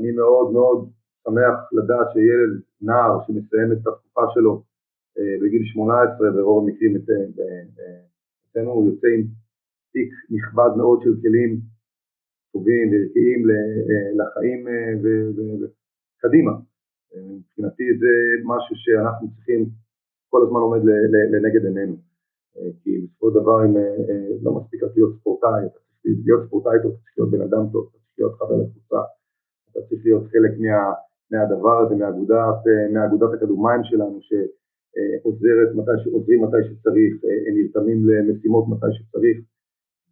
אני מאוד מאוד שמח לדעת שילד, נער, שמסיים את התקופה שלו בגיל 18, ברוב המקרים אצלנו הוא יוצא עם תיק נכבד מאוד של כלים טובים וערכיים לחיים וקדימה. מבחינתי זה משהו שאנחנו צריכים, כל הזמן עומד לנגד עינינו. כי בסופו של דבר אם לא מספיק להיות ספורטאי, להיות ספורטאי טוב, להיות בן אדם טוב, להיות חבר לקבוצה, אתה צריך להיות חלק מה, מהדבר הזה, מאגודת, מאגודת הכדורמים שלנו, שעוזרת מתי, עוזרים מתי שצריך, נרתמים למשימות מתי שצריך,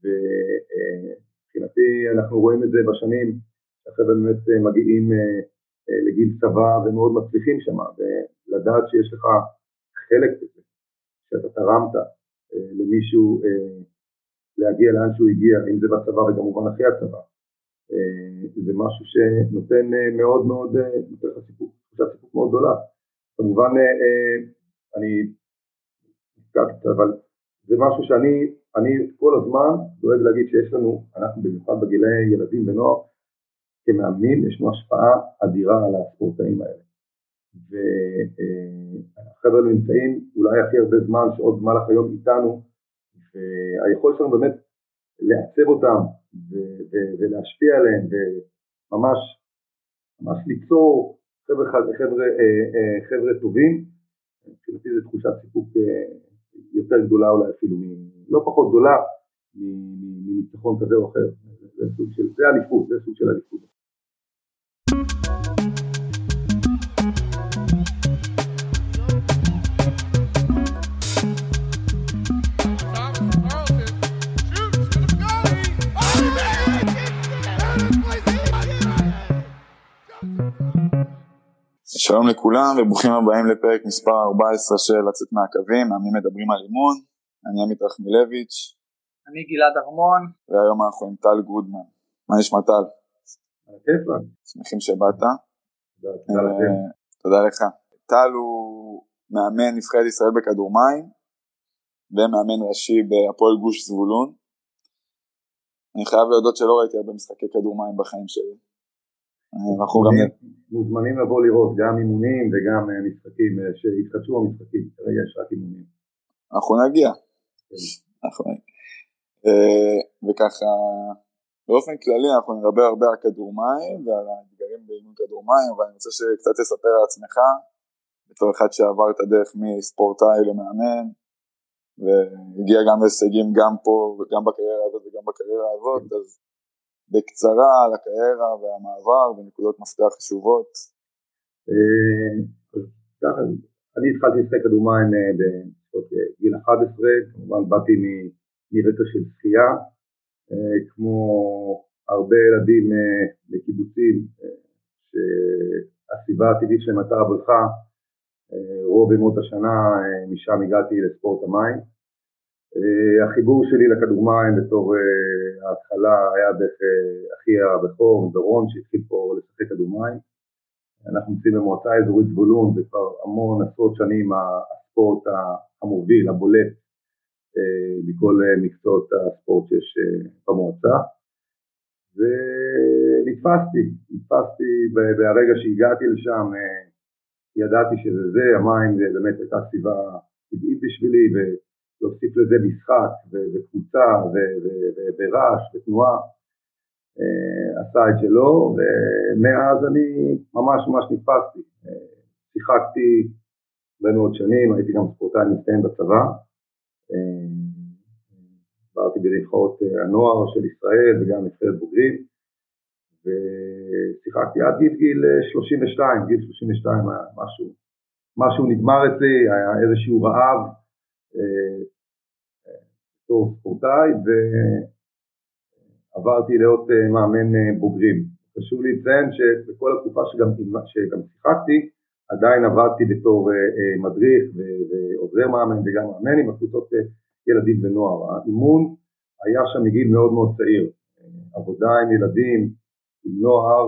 ומבחינתי אנחנו רואים את זה בשנים, החבר'ה באמת מגיעים לגיל צבא ומאוד מצליחים שם, ולדעת שיש לך חלק בזה, שאתה תרמת למישהו להגיע לאן שהוא הגיע, אם זה בצבא וכמובן אחרי הצבא. זה משהו שנותן מאוד מאוד, נותן לך סיפוק, תחושת סיפוק מאוד גדולה. כמובן, אני נזכרת, אבל זה משהו שאני אני כל הזמן דואג להגיד שיש לנו, אנחנו במיוחד בגילי ילדים ונוער, כמאמנים יש לנו השפעה אדירה על הספורטאים האלה. והחבר'ה נמצאים אולי הכי הרבה זמן שעוד במהלך היום איתנו, והיכולת שלנו באמת לעצב אותם ולהשפיע עליהם וממש ממש ליצור חבר'ה, חבר'ה, חבר'ה טובים, מבחינתי זו תחושת סיפוק יותר גדולה אולי אפילו, לא פחות גדולה מניצחון כזה או אחר, זה סוג של, זה אליפות, זה סוג של אליפות. שלום לכולם וברוכים הבאים לפרק מספר 14 של לצאת מהקווים, מאמנים מדברים על אימון, אני עמית רחמילביץ'. אני גלעד ארמון. והיום אנחנו עם טל גודמן. מה נשמע טל? שמחים שבאת. תודה לך. טל הוא מאמן נבחרת ישראל בכדור מים ומאמן ראשי בהפועל גוש זבולון. אני חייב להודות שלא ראיתי הרבה משחקי כדור מים בחיים שלי. אנחנו גם מוזמנים לבוא לראות גם אימונים וגם משחקים, שהתחדשו המשחקים, כרגע יש רק אימונים. אנחנו נגיע. וככה, באופן כללי אנחנו נדבר הרבה על כדור מים ועל האתגרים באימון כדור מים, אבל אני רוצה שקצת תספר על עצמך, בתור אחד שעבר את הדרך מספורטאי למאמן, והגיע גם להישגים גם פה וגם בקריירה הזאת וגם בקריירה הזאת, אז בקצרה על הקריירה והמעבר ונקודות מפתח חשובות. ככה, אני התחלתי לשחק כדור מים בגיל 11, כמובן באתי מרקע של שחייה, כמו הרבה ילדים בקיבוצים שהסביבה הטבעית שלהם הייתה הבריכה, רוב ימות השנה משם הגעתי לספורט המים. החיבור שלי לכדור מים בתור ההתחלה היה דרך אחי הבכור, דורון, שהתחיל פה לשחק כדור מים. אנחנו נמצאים במועצה אזורית זבולון, זה כבר המון עשרות שנים הספורט המוביל, הבולט, מכל מקצועות הספורט שיש במועצה. ונתפסתי, נתפסתי ברגע שהגעתי לשם, ידעתי שזה זה, המים באמת הייתה סביבה טבעית בשבילי, להוסיף לזה משחק וקבוצה ורעש ותנועה, עשה את שלו, ומאז אני ממש ממש נתפסתי. שיחקתי הרבה מאוד שנים, הייתי גם ספורטאי מצטיין בצבא, עברתי בנבחרות הנוער של ישראל וגם נבחרת בוגרים, ושיחקתי עד גיל, גיל 32, גיל 32 היה משהו, משהו נגמר אצלי, היה איזשהו רעב, בתור ספורטאי ועברתי להיות מאמן בוגרים. חשוב לי לציין שבכל התקופה שגם, שגם שיחקתי עדיין עבדתי בתור מדריך ועוזר מאמן וגם מאמן עם הקבוצות ילדים ונוער. האימון היה שם מגיל מאוד מאוד צעיר, עבודה עם ילדים, עם נוער,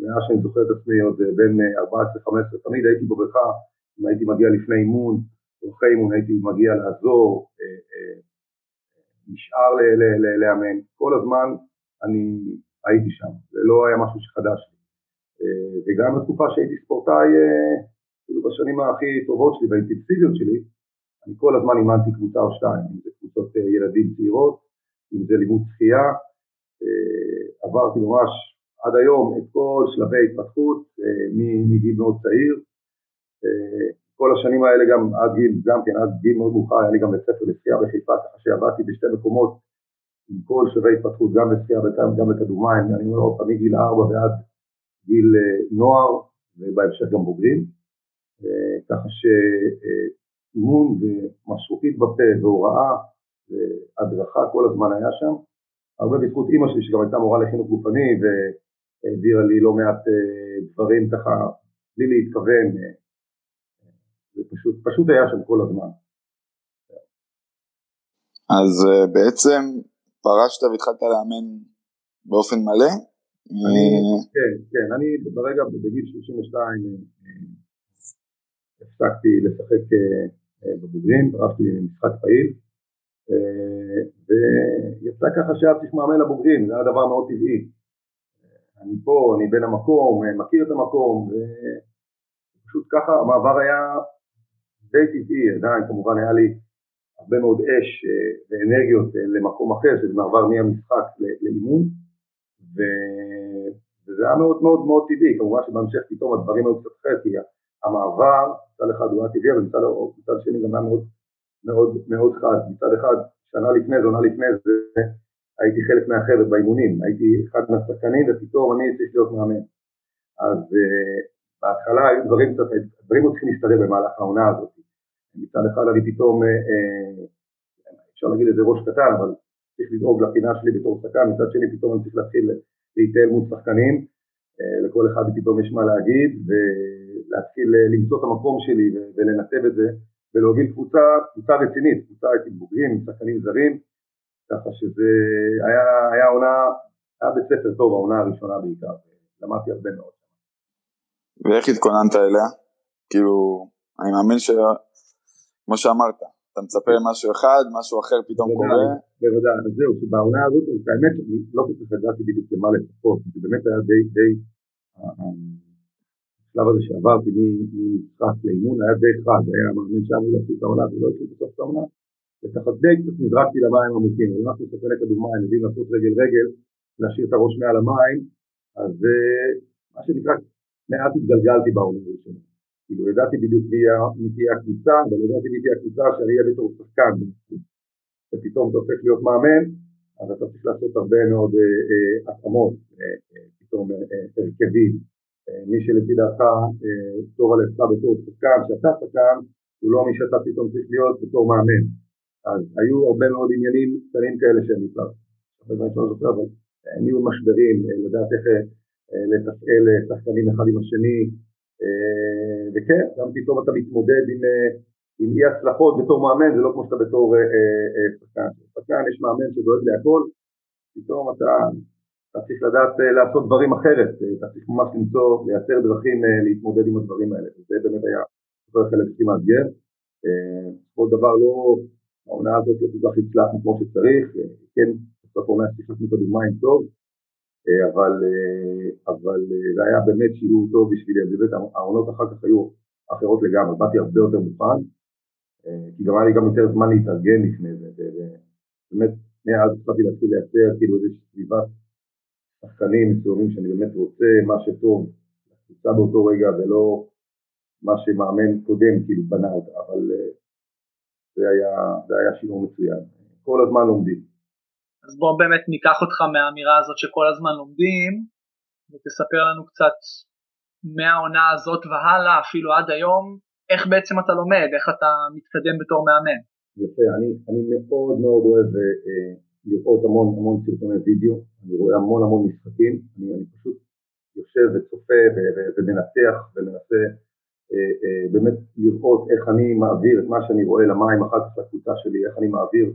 מאז שאני זוכר את עצמי עוד בין 14-15, תמיד הייתי בבריכה, אם הייתי מגיע לפני אימון אחרי אימון הייתי מגיע לעזור, נשאר לאמן, כל הזמן אני הייתי שם, זה לא היה משהו שחדש לי. וגם בתקופה שהייתי ספורטאי, כאילו בשנים הכי טובות שלי והאינטנסיביות שלי, אני כל הזמן אימנתי קבוצה או שתיים, אם זה קבוצות ילדים צעירות, אם זה לימוד שחייה, עברתי ממש עד היום את כל שלבי ההתפתחות מגיל מאוד צעיר, כל השנים האלה גם עד גיל, גם כן עד גיל מאוד מאוחר, היה לי גם בית ספר לשחייה בחיפה, ככה שעבדתי בשתי מקומות עם כל שלבי התפתחות, גם בשחייה וגם בכדורמים, אני אומר עוד פעם, מגיל ארבע ועד גיל נוער, ובהמשך גם בוגרים, ככה שאימון ומשרוקית בפה והוראה והדרכה כל הזמן היה שם, הרבה בזכות אימא שלי שגם הייתה מורה לחינוך גופני והעבירה לי לא מעט דברים ככה בלי להתכוון פשוט, פשוט היה שם כל הזמן. אז uh, בעצם פרשת והתחלת לאמן באופן מלא? אני, uh... כן, כן, אני ברגע, בגיל 32 אה, הפסקתי לשחק בבוגרים, פרשתי ממשחק פעיל, ויצא ככה שהיה צריך מאמן לבוגרים, זה היה דבר מאוד טבעי. אני פה, אני בן המקום, מכיר את המקום, ופשוט ככה המעבר היה די טבעי, עדיין כמובן היה לי הרבה מאוד אש אה, ואנרגיות אה, למקום אחר, שזה מעבר מהמשחק לאימון, ו... וזה היה מאוד מאוד מאוד טבעי, כמובן שבהמשך פתאום הדברים היו קצת אחרת, כי המעבר מצד אחד הוא היה טבעי, אבל מצד, מצד שני גם היה מאוד מאוד מאוד חד, מצד אחד שנה לפני זה, עונה לפני זה, הייתי חלק מהחבר'ה באימונים, הייתי אחד מהשחקנים ופתאום אני צריך להיות מאמן. אז uh, בהתחלה היו דברים קצת, דברים עוד צריכים להסתדר במהלך העונה הזאת. מצד אחד אני פתאום, אה, אה, אפשר להגיד איזה ראש קטן, אבל צריך לדאוג לפינה שלי בתור שחקן, מצד שני פתאום אני צריך להתחיל להתנהל מול שחקנים, אה, לכל אחד פתאום יש מה להגיד, ולהתחיל למצוא את המקום שלי ולנתב את זה, ולהוביל קבוצה, קבוצה רצינית, קבוצה עם בוגרים, עם שחקנים זרים, ככה שזה היה, היה עונה, היה בית ספר טוב, העונה הראשונה בעיקר, למדתי הרבה מאוד. ואיך התכוננת אליה? כאילו, אני מאמין ש... כמו שאמרת, אתה מצפה למשהו אחד, משהו אחר פתאום קורה. בוודאי, אז זהו, שבעונה הזאת, האמת שאני לא כל כך ידעתי בדיוק למה לצפות, זה באמת היה די, די, השלב הזה שעברתי ממשחק לאימון היה די חד, היה מאמין שאמור לעשות את העונה ולא עשו בסוף את העונה, וככה די קצת נזרקתי למים עמוקים, אנחנו שחקני כדורמים יודעים לעשות רגל רגל, להשאיר את הראש מעל המים, אז אה, מה שנקרא, מעט התגלגלתי בעונה הראשונה. כאילו ידעתי בדיוק מי תהיה הקבוצה, אבל ידעתי מי תהיה הקבוצה שאני אהיה בתור שחקן. ופתאום אתה הופך להיות מאמן, אז אתה צריך לעשות הרבה מאוד אה, אה, התאמות, אה, פתאום הרכבים. מי שלפי דעתך טוב על עצמך בתור שחקן, שאתה שחקן, הוא לא מי שאתה פתאום צריך להיות בתור מאמן. אז היו הרבה מאוד עניינים קטנים כאלה שאני כבר, הרבה דברים לא זוכר, אבל היו משברים, לדעת איך לתפעל שחקנים אחד עם השני, אה, וכן, גם פתאום אתה מתמודד עם, אה, עם אי הצלחות בתור מאמן, זה לא כמו שאתה בתור אה, שחקן. שחקן יש מאמן שדואג להכל, פתאום אתה, אתה צריך לדעת לעשות דברים אחרת, אתה צריך ממש למצוא, לייצר דרכים להתמודד עם הדברים האלה, וזה באמת היה חלק הכי מאתגר. כל דבר לא, העונה הזאת לא כל כך הצלחנו כמו שצריך, כן, בסוף העונה שיחקנו כדוגמא טוב, אה, אבל, אה, אבל אה, זה היה באמת שיעור טוב בשבילי, באמת העונות אחר כך היו אחרות לגמרי, באתי הרבה יותר מוכן, כי גם היה לי גם יותר זמן להתארגן לפני זה, ובאמת מאז התחלתי להתחיל לייצר כאילו איזושהי סביבת שחקנים מסוימים שאני באמת רוצה מה שטוב לקבוצה באותו רגע ולא מה שמאמן קודם כאילו בנה אותה, אבל זה היה, זה היה שיעור מצוין, כל הזמן לומדים. אז בואו באמת ניקח אותך מהאמירה הזאת שכל הזמן לומדים, ותספר לנו קצת מהעונה הזאת והלאה, אפילו עד היום, איך בעצם אתה לומד, איך אתה מתקדם בתור מאמן. יפה, אני, אני מאוד מאוד אוהב אה, לראות המון המון סרטוני וידאו, אני רואה המון המון משחקים, אני, אני פשוט יושב וצופה ומנתח ומנסה אה, אה, באמת לראות איך אני מעביר את מה שאני רואה למים אחר כך לקבוצה שלי, איך אני מעביר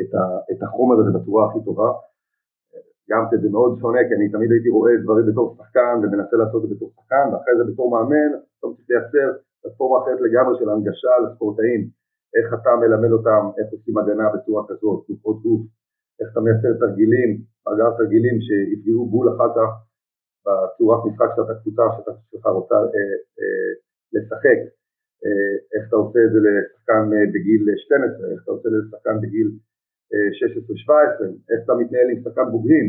את, ה, את החומר הזה בצורה הכי טובה. גם זה מאוד שונה, כי אני תמיד הייתי רואה דברים בתור שחקן ומנסה לעשות את זה בתור שחקן, ואחרי זה בתור מאמן, אתה צריך לייצר פלטפורמה אחרת לגמרי של הנגשה לספורטאים, איך אתה מלמד אותם, איך עושים הגנה בצורה כזאת, תנוחות גוף, איך אתה מייצר תרגילים, אגב תרגילים שיפגעו בול אחר כך בצורת משחק שאתה קבוצה שאתה רוצה לשחק, איך אתה עושה את זה לשחקן בגיל 12, איך אתה עושה את זה לשחקן בגיל 16-17, איך אתה מתנהל עם שחקן בוגרים,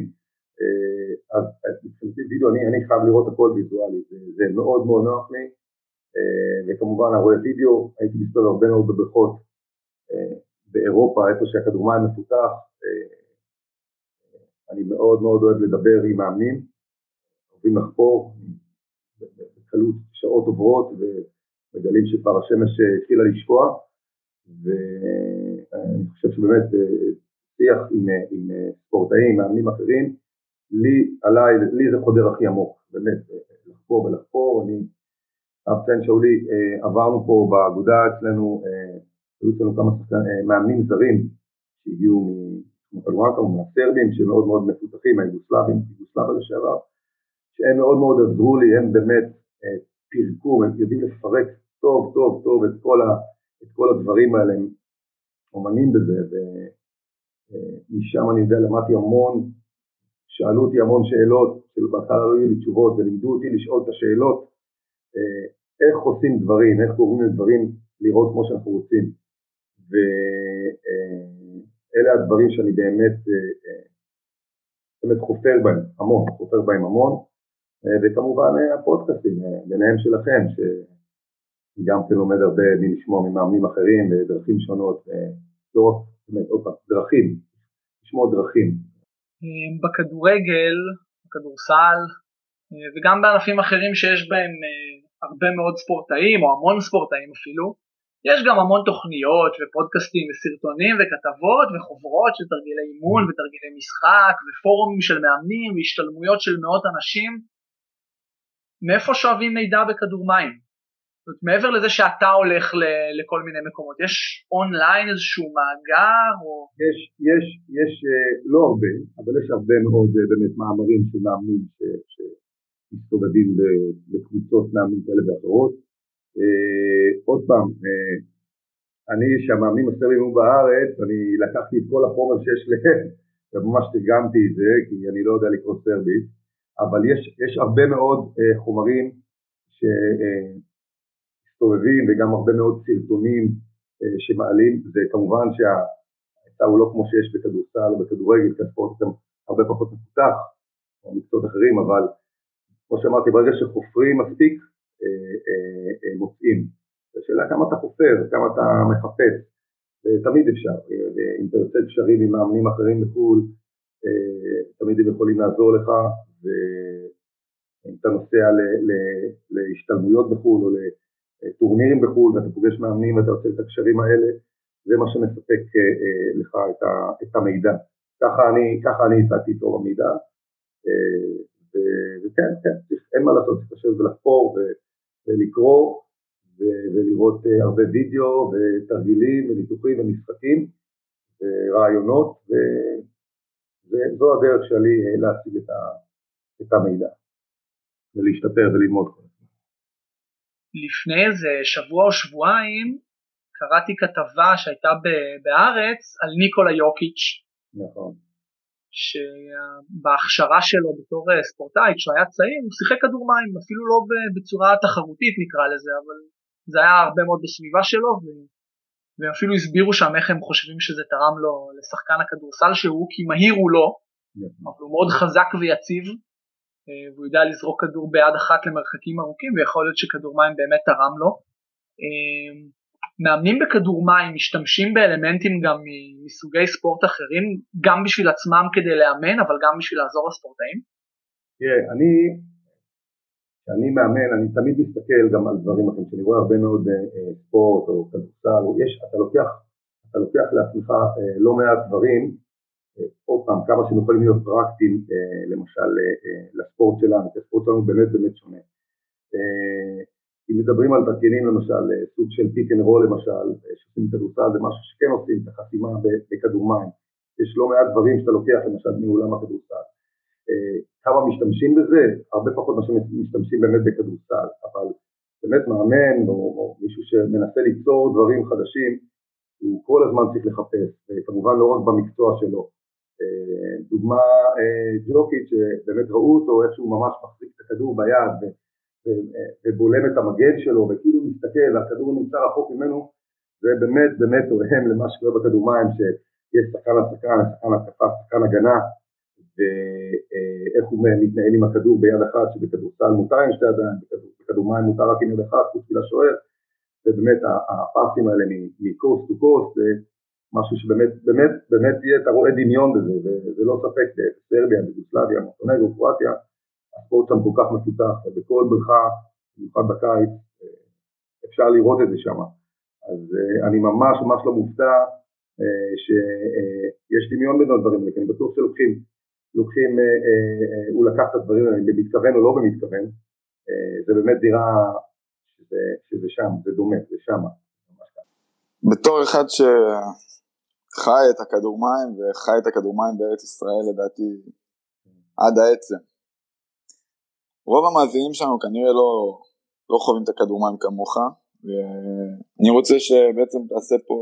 אז מבחינתי וידאו אני, חייב לראות הכל ויזואלי, זה, מאוד מאוד נוח לי, וכמובן הרואה וידאו, הייתי מסתובב הרבה מאוד בבריכות באירופה, איפה שהכדורמים מפותח, אני מאוד מאוד אוהב לדבר עם מאמנים, אוהבים לחקור, בקלות שעות עוברות ומגלים שכבר השמש התחילה לשקוע ואני חושב שבאמת שיח עם, עם ספורטאים, מאמנים אחרים, לי, עליי, לי זה חודר הכי עמוק, באמת, לחקור ולחקור, אני, אציין שאולי, עברנו פה באגודה אצלנו, היו אצלנו כמה מאמנים זרים שהגיעו מכדורעם מהסרבים שמאוד מאוד מפותחים, היוגוסלבים, יוגוסלביה לשעבר, שהם מאוד מאוד עזרו לי, הם באמת אה, פירקו, הם יודעים לפרק טוב טוב טוב את כל, ה, את כל הדברים האלה, הם אומנים בזה, ומשם אני יודע, למדתי המון, שאלו אותי המון שאלות, שבהתחלה לא היו לי תשובות, ולימדו אותי לשאול את השאלות, אה, איך עושים דברים, איך קוראים לדברים לראות כמו שאנחנו רוצים. ו... אה, הדברים שאני באמת, אה, אה, באמת חופר בהם המון, חופר בהם המון, אה, וכמובן הפודקאסטים, ביניהם שלכם, שאני גם כן לומד הרבה מלשמוע ממאמנים אחרים בדרכים שונות, לא רק, עוד פעם, דרכים, לשמוע דרכים. בכדורגל, בכדורסל, וגם בענפים אחרים שיש בהם הרבה מאוד ספורטאים, או המון ספורטאים אפילו, יש גם המון תוכניות ופודקאסטים וסרטונים וכתבות וחוברות של תרגילי אימון ותרגילי משחק ופורומים של מאמנים והשתלמויות של מאות אנשים. מאיפה שואבים מידע בכדור מים? זאת אומרת, מעבר לזה שאתה הולך ל- לכל מיני מקומות, יש אונליין איזשהו מאגר או... יש, יש, יש אה, לא הרבה, אבל יש הרבה מאוד אה, באמת מאמרים של מאמנים שמסתובבים בקבוצות מאמנים כאלה ואחרות. אה, עוד פעם, אה, אני, שהמאמנים הסרבים היו בארץ, אני לקחתי את כל החומר שיש להם, וממש תרגמתי את זה, כי אני לא יודע לקרוא סרבית, אבל יש, יש הרבה מאוד אה, חומרים שמסתובבים וגם הרבה מאוד סרטונים שמעלים, זה כמובן שההיצע הוא לא כמו שיש בכדורסל או בכדורגל, כי הספורט גם הרבה פחות מפותח, או מקצועות אחרים, אבל כמו שאמרתי, ברגע שחופרים מספיק, אה, אה, אה, מוצאים. השאלה כמה אתה חופר, כמה אתה מחפש, ותמיד אפשר, אם אתה יוצא קשרים עם מאמנים אחרים בחו"ל, תמיד הם יכולים לעזור לך, ואם אתה נוסע להשתלמויות בחו"ל או לטורנירים בחו"ל ואתה פוגש מאמנים ואתה יוצא את הקשרים האלה, זה מה שמספק לך את המידע. ככה אני, ככה אני הצעתי את רוב המידע, וכן, כן, אין מה לעשות, צריך לשבת ולחפור ולקרוא ולראות אה, הרבה וידאו ותרגילים וניתוחים ומשחקים ורעיונות וזו הדרך שלי אה, להשיג את, ה, את המידע ולהשתפר וללמוד כל הזמן. לפני איזה שבוע או שבועיים קראתי כתבה שהייתה בארץ על ניקולה יוקיץ'. נכון. שבהכשרה שלו בתור אה, ספורטאי, כשהוא היה צעיר, הוא שיחק כדור מים, אפילו לא בצורה תחרותית נקרא לזה, אבל זה היה הרבה מאוד בסביבה שלו, והם אפילו הסבירו שם איך הם חושבים שזה תרם לו לשחקן הכדורסל שהוא, כי מהיר הוא לא, אבל הוא מאוד חזק ויציב, והוא יודע לזרוק כדור ביד אחת למרחקים ארוכים, ויכול להיות שכדור מים באמת תרם לו. אה, מאמנים בכדור מים משתמשים באלמנטים גם מסוגי ספורט אחרים, גם בשביל עצמם כדי לאמן, אבל גם בשביל לעזור לספורטאים? תראה, אני, כשאני מאמן, אני תמיד מסתכל גם על דברים אחרים, כשאני רואה הרבה מאוד אה, אה ספורט או כדורסל, אתה לוקח, אתה לוקח לעצמך אה, לא מעט דברים, אה, עוד פעם, כמה שהם יכולים להיות פרקטיים, אה, למשל אה, אה, לספורט שלנו, כי הספורט שלנו באמת באמת שונה. אם מדברים על תרגילים למשל, סוג של pick and roll למשל, שעושים בכדורסל זה משהו שכן עושים את החסימה בכדור מים. יש לא מעט דברים שאתה לוקח למשל מעולם הכדורסל. כמה משתמשים בזה? הרבה פחות ממה שמשתמשים באמת בכדורסל, אבל באמת מאמן או, או מישהו שמנסה ליצור דברים חדשים, הוא כל הזמן צריך לחפש, וכמובן לא רק במקצוע שלו, דוגמה ג'וקית שבאמת ראו אותו איך שהוא ממש מחזיק את הכדור ביד ובולם את המגן שלו וכאילו מסתכל והכדור נמצא רחוק ממנו זה באמת באמת תואם למה שקורה בכדור מים שיש שחקן על שחקן, התקפה, שחקן הגנה ואיך הוא מתנהל עם הכדור ביד אחת שבכדורסל מותר עם שתי ידיים, בכדור מים מותר רק עם יד אחת חוץ מלשוער ובאמת הפסים האלה מקוסט טו קוסט משהו שבאמת באמת באמת תהיה, אתה רואה דמיון בזה וזה לא ספק בסרביה, בגוסלביה, מוטונגו, קרואטיה הספורט שם כל כך מפותח ובכל בריכה, במיוחד בקיץ אפשר לראות את זה שם אז אני ממש ממש לא מופתע שיש דמיון בין הדברים האלה, כי אני בטוח שלוקחים לוקחים, הוא לקח את הדברים האלה במתכוון או לא במתכוון, זה באמת דירה שזה, שזה שם, זה דומה, זה שם. בתור אחד שחי את הכדור מים וחי את הכדור מים בארץ ישראל לדעתי עד העצם. רוב המאזינים שלנו כנראה לא, לא חווים את הכדור מים כמוך ואני רוצה שבעצם תעשה פה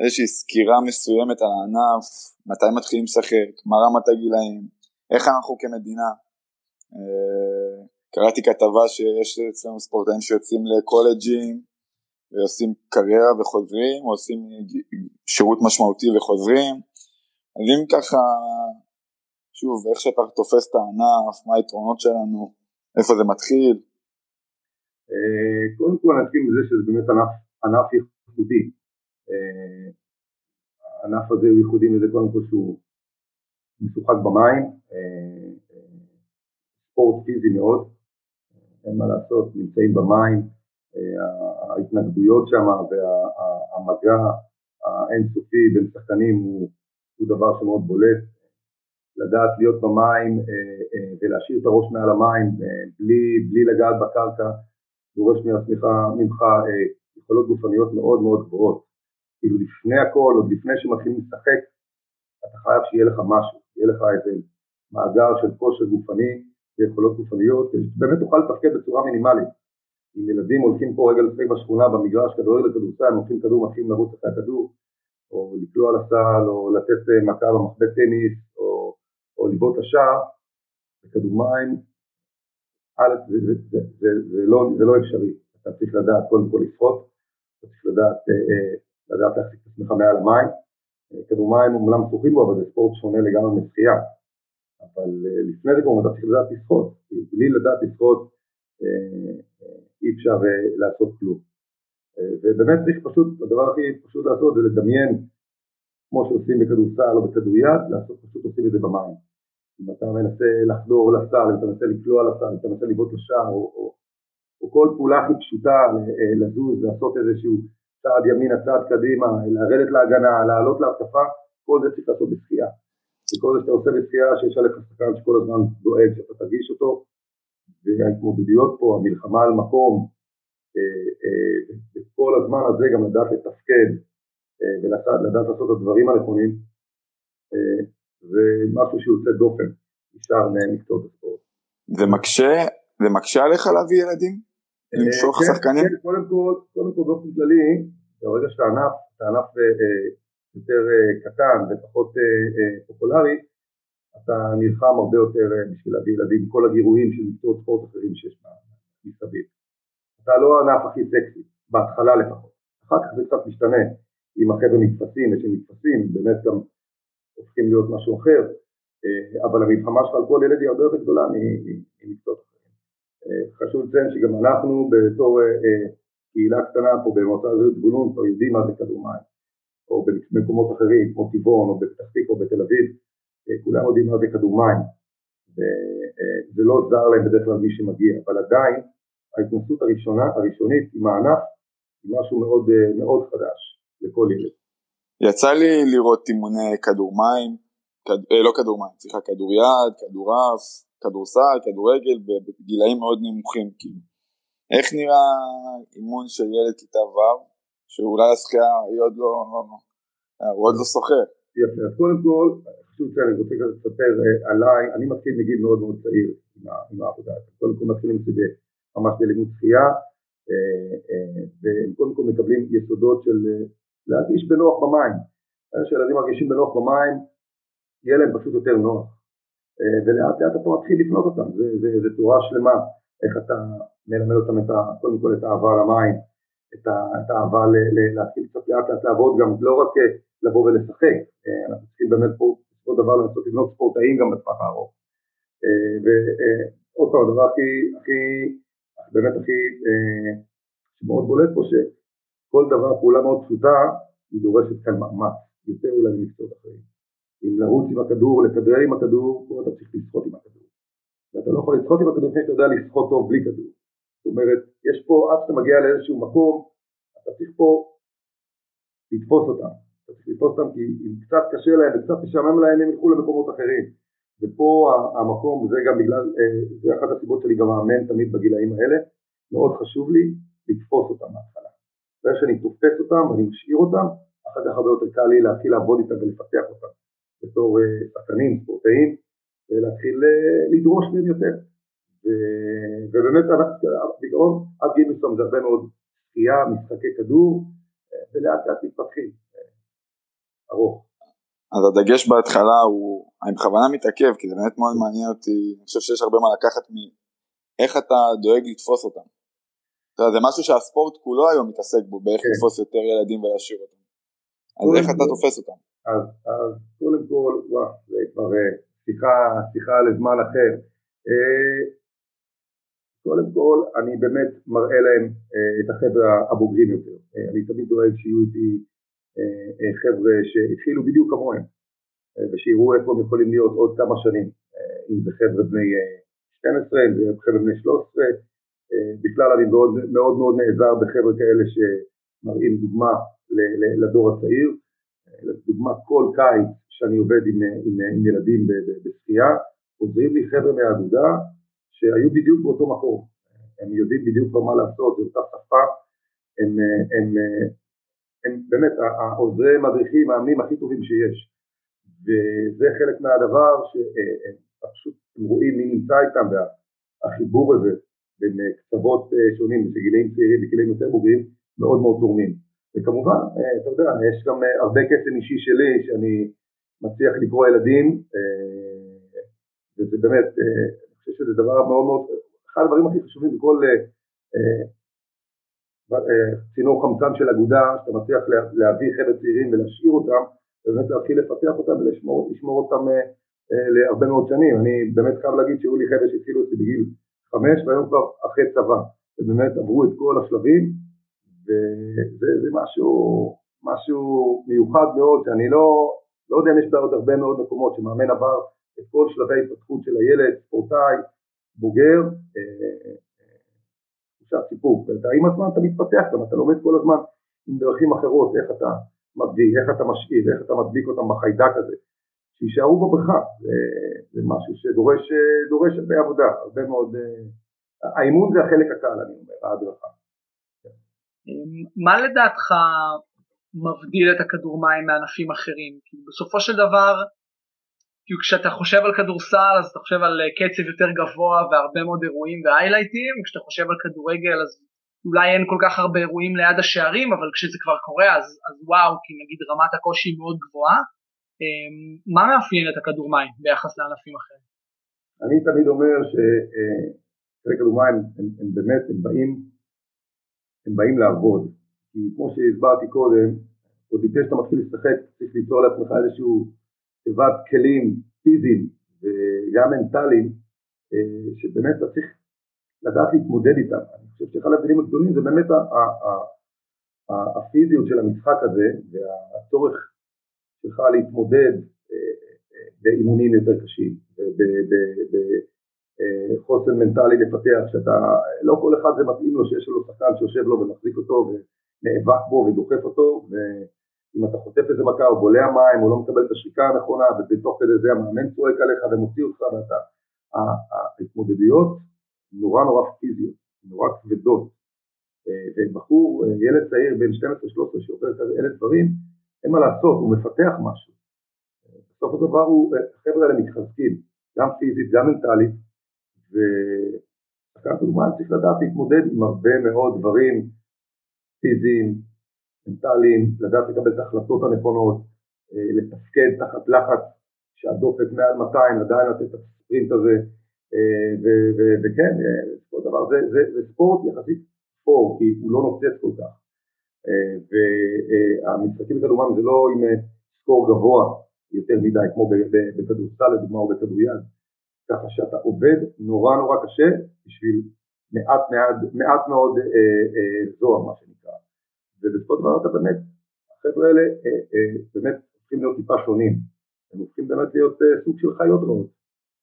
איזושהי סקירה מסוימת על הענף, מתי מתחילים לשחק, מה רמת הגילאים, איך אנחנו כמדינה. אה, קראתי כתבה שיש אצלנו ספורטאים שיוצאים לקולג'ים ועושים קריירה וחוזרים, עושים שירות משמעותי וחוזרים. אז אם ככה, שוב, איך שאתה תופס את הענף, מה היתרונות שלנו, איפה זה מתחיל. אה, קודם כל נתחיל מזה שזה באמת ענף, ענף ייחודי. אה, הענף הזה הוא ייחודי מזה קודם כל שהוא משוחק במים, אה, ספורט פיזי מאוד, אין מה לעשות, נמצאים במים, ההתנגדויות שם והמגע האינסופי בין שחקנים הוא, הוא דבר שמאוד בולט, לדעת להיות במים ולהשאיר את הראש מעל המים בלי, בלי לגעת בקרקע, דורש מעצמך ממך יכולות גופניות מאוד מאוד גבוהות. כאילו לפני הכל, עוד לפני שמתחילים לשחק, אתה חייב שיהיה לך משהו, יהיה לך איזה מאגר של כושר גופני ויכולות גופניות, שבאמת תוכל לתפקד בצורה מינימלית. אם ילדים הולכים פה רגע לשחק בשכונה במגרש כדורגל לכדורסל, הם הולכים כדור, מתחילים לרוץ אחרי הכדור, או לקלוע לסל, או לתת אה, מכה במחבט טניס, או, או לבעוט לשער, בכדור מים, א', זה, זה, זה, זה, זה, לא, זה לא אפשרי, אתה צריך לדעת קודם כל לשחות, אתה צריך לדעת אה, אה, לדעת להחזיק את עצמך מעל המים. כדור מים אומנם שוחים בו, אבל זה ספורט שונה לגמרי משחייה. אבל לפני זה כמובן אתה צריך לדעת לשחות, בלי לדעת לשחות אי אפשר לעשות כלום. ובאמת צריך פשוט, הדבר הכי פשוט לעשות זה לדמיין, כמו שעושים בכדורסל או בכדוריד, לעשות פשוט עושים את זה במים. אם אתה מנסה לחדור לסל, אם אתה מנסה לקלוע לסל, אם אתה מנסה לבעוט לשער, או, או, או כל פעולה הכי פשוטה לזוז, לעשות איזשהו צעד ימינה, צעד קדימה, לרדת להגנה, לעלות להתקפה, כל זה צריך לעשות בשחייה. וכל זה שאתה עושה בשחייה, שיש עליך שחקן שכל הזמן דואג שאתה תרגיש אותו, וההתמודדויות פה, המלחמה על מקום, אה, אה, וכל הזמן הזה גם לדעת לתפקד אה, ולדעת לעשות את הדברים הנכונים, זה משהו שיוצא דופן, נשאר מקצועות הספורט. זה מקשה, זה מקשה עליך להביא ילדים? למשוך כן, שחקנים? כן, קודם כל, קודם כל באופן כללי, ברגע שאתה ענף, אתה ענף אה, יותר קטן ופחות פופולרי, אתה נלחם הרבה יותר בשביל להביא ילדים, כל הגירויים של מקצועות ספורט אחרים שיש מסביב. אתה לא הענף הכי סקסי, בהתחלה לפחות. אחר כך זה קצת משתנה, אם החבר'ה נתפסים ושהם נתפסים, באמת גם הופכים להיות משהו אחר, אבל המלחמה שלך על כל ילד היא הרבה יותר גדולה ממקצועות חשוב לציין שגם אנחנו בתור אה, אה, קהילה קטנה פה במועצה הזאת זבולון כבר יודעים מה זה כדור מים, או במקומות אחרים כמו טבעון או בפתח תקווה או בתל אביב, אה, כולם יודעים מה זה כדור מים, וזה לא זר להם בדרך כלל מי שמגיע, אבל עדיין ההתנסות הראשונה, הראשונית עם הענף היא משהו מאוד, מאוד חדש לכל ילד. יצא לי לראות אימוני כדור מים, כד... לא כדור מים, סליחה, כדור יד, כדור אף, כדורסל, כדורגל, בגילאים מאוד נמוכים כאילו. איך נראה אימון של ילד כיתה ו', שאולי השחייה היא עוד לא, הוא עוד לא סוחר. יפה, אז קודם כל, חשוב שאני רוצה קצת לספר אה, עליי, אני מתחיל מגיל מאוד מאוד צעיר עם העבודה הזאת, קודם כל מתחילים ממש בלימוד שחייה, אה, אה, והם קודם כל מקבלים יסודות של להרגיש בנוח במים, כשילדים מרגישים בנוח במים, יהיה להם פשוט יותר נוח. ולאט לאט אתה מתחיל לפנות אותם, זה תורה שלמה, איך אתה מלמד אותם את ה, קודם כל את האהבה למים, את, האהבה להתחיל קצת לאט לאט לעבוד, גם לא רק לבוא ולשחק, אנחנו צריכים באמת פה בסופו דבר לנסות לבנות ספורטאים גם בטווח הארוך. ועוד פעם, הדבר הכי, הכי, באמת הכי, שמאוד בולט פה, שכל דבר, פעולה מאוד פשוטה, היא דורשת כאן מאמץ, יותר אולי ממקצועות אחרים. אם לרוץ עם הכדור, לכדרר עם הכדור, פה אתה צריך לשחות עם הכדור. ואתה לא יכול לשחות עם הכדור לפני שאתה יודע לשחות טוב בלי כדור. זאת אומרת, יש פה, עד שאתה מגיע לאיזשהו מקום, אתה צריך פה לתפוס אותם. אתה צריך לתפוס אותם כי אם קצת קשה להם וקצת משעמם להם, הם ילכו למקומות אחרים. ופה המקום, זה גם בגלל, אה, זה אחת הסיבות שלי גם מאמן תמיד בגילאים האלה, מאוד חשוב לי לתפוס אותם מההתחלה. ברגע שאני תופס אותם ואני משאיר אותם, אחר כך הרבה יותר קל לי להתחיל לעבוד איתם ולפתח אותם בתור אה, שחקנים, ספורטאים, ולהתחיל אה, לדרוש מהם יותר. ובאמת בעיקרון עד גיל מסוים זה הרבה מאוד שחייה, משחקי כדור, ולאט לאט מתפתחים, ארוך. אז הדגש בהתחלה הוא, אני בכוונה מתעכב כי זה באמת מאוד מעניין אותי, אני חושב שיש הרבה מה לקחת מאיך אתה דואג לתפוס אותם. אתה יודע, זה משהו שהספורט כולו היום מתעסק בו, באיך כן. לתפוס יותר ילדים ולהשאיר אותם. אז איך אתה תופס אותם? אז, אז קודם כל, וואו, זה כבר אה, שיחה, שיחה לזמן אחר. אה, קודם כל, אני באמת מראה להם אה, את החבר'ה הבוגרים יותר. אני תמיד דואג שיהיו איתי חבר'ה שהתחילו בדיוק כמוהם, ושיראו איפה הם יכולים להיות עוד כמה שנים, אם זה חבר'ה בני 12, אם זה חבר'ה בני 13, בכלל אני מאוד מאוד, מאוד נעזר בחבר'ה כאלה שמראים דוגמה לדור הצעיר, לדוגמה כל קיץ שאני עובד עם, עם, עם ילדים בשחייה, עוזרים לי חבר'ה מהאגודה שהיו בדיוק באותו מקום, הם יודעים בדיוק מה לעשות, זו אותה שפה, הם, הם, הם, באמת העוזרי מדריכים, המאמנים הכי טובים שיש, וזה חלק מהדבר שפשוט הם רואים מי נמצא איתם והחיבור הזה בין קצוות שונים, בגילאים צעירים ובגילאים יותר בוגרים, מאוד מאוד תורמים. וכמובן, אתה יודע, יש גם הרבה קסם אישי שלי שאני מצליח לקרוא ילדים, וזה באמת, אני חושב שזה דבר מאוד מאוד, אחד הדברים הכי חשובים בכל צינור חמצן של אגודה, שאתה מצליח להביא חבר'ה צעירים ולהשאיר אותם, ובאמת להתחיל לפתח אותם ולשמור אותם להרבה מאוד שנים. אני באמת חייב להגיד שהיו לי חבר'ה שהתחילו אותי בגיל חמש והיום כבר אחרי צבא, ובאמת עברו את כל השלבים, וזה משהו, משהו מיוחד מאוד, שאני לא, לא יודע אם יש בעוד הרבה מאוד מקומות שמאמן עבר את כל שלבי ההתפתחות של הילד, ספורטאי, בוגר, תחושת סיפוק, ואתה עם הזמן אתה מתפתח גם, אתה לומד כל הזמן עם דרכים אחרות, איך אתה מביא, איך אתה משאיר, איך אתה מדביק אותם בחיידק הזה, שיישארו בבריכה, זה, זה משהו שדורש הרבה עבודה, הרבה מאוד, האימון זה החלק הקל אני אומר, ההדרכה. מה לדעתך מבדיל את הכדור מים מענפים אחרים? בסופו של דבר, כאילו כשאתה חושב על כדורסל אז אתה חושב על אה, קצב יותר גבוה והרבה מאוד אירועים והיילייטים, וכשאתה חושב על כדורגל אז אולי אין כל כך הרבה אירועים ליד השערים, אבל כשזה כבר קורה אז, אז וואו, כי נגיד רמת הקושי מאוד גבוהה. אמ, מה מאפיין את הכדור מים ביחס לענפים אחרים? אני תמיד אומר שכדור מים הם, הם באמת, הם באים, הם באים לעבוד. כי כמו שהסברתי קודם, עוד לפני שאתה מתחיל לשחק צריך ליצור לעצמך איזשהו תיבת כלים פיזיים וגם מנטליים אה, שבאמת אתה צריך לדעת להתמודד איתם. אני חושב שאחד ההבדלים הגדולים זה באמת הפיזיות של המשחק הזה והצורך שלך להתמודד אה, אה, באימונים יותר קשים, בחוסן מנטלי לפתח, שאתה, לא כל אחד זה מתאים לו שיש לו שחקן שיושב לו ומחזיק אותו ונאבק בו ודוחף אותו, ואם אתה חוטף איזה מכה או בולע מים או לא מקבל את השריקה הנכונה ובתוך כדי זה המאמן צועק עליך ומוציא אותך ואתה, ההתמודדויות נורא נורא פיזיות, נורא כבדות, ובחור, ילד צעיר בן 12-13 שעובר אלה דברים, אין מה לעשות, הוא מפתח משהו. בסוף הדבר הוא, החבר'ה האלה מתחזקים, גם פיזית, גם מנטלית, ושחקן כדורמן צריך לדעת להתמודד עם הרבה מאוד דברים פיזיים, מנטליים, לדעת לקבל את ההחלטות הנכונות, לתפקד תחת לחץ שהדופק מעל 200 עדיין לתת את הספרינט הזה וכן, בסופו של דבר זה, זה, זה ספורט יחסית ספורט כי הוא לא נוצץ כל כך. והמשחקים בכדורמן זה לא עם סקור גבוה יותר מדי כמו בכדורסל לדוגמה או בכדוריד. ככה שאתה עובד נורא נורא קשה בשביל מעט, מעט, מעט מאוד אה, אה, זוהר מה שנקרא ובסופו של דבר אתה באמת, החבר'ה האלה אה, אה, באמת הופכים להיות טיפה שונים. הם הופכים באמת להיות אה, סוג של חיות רעות.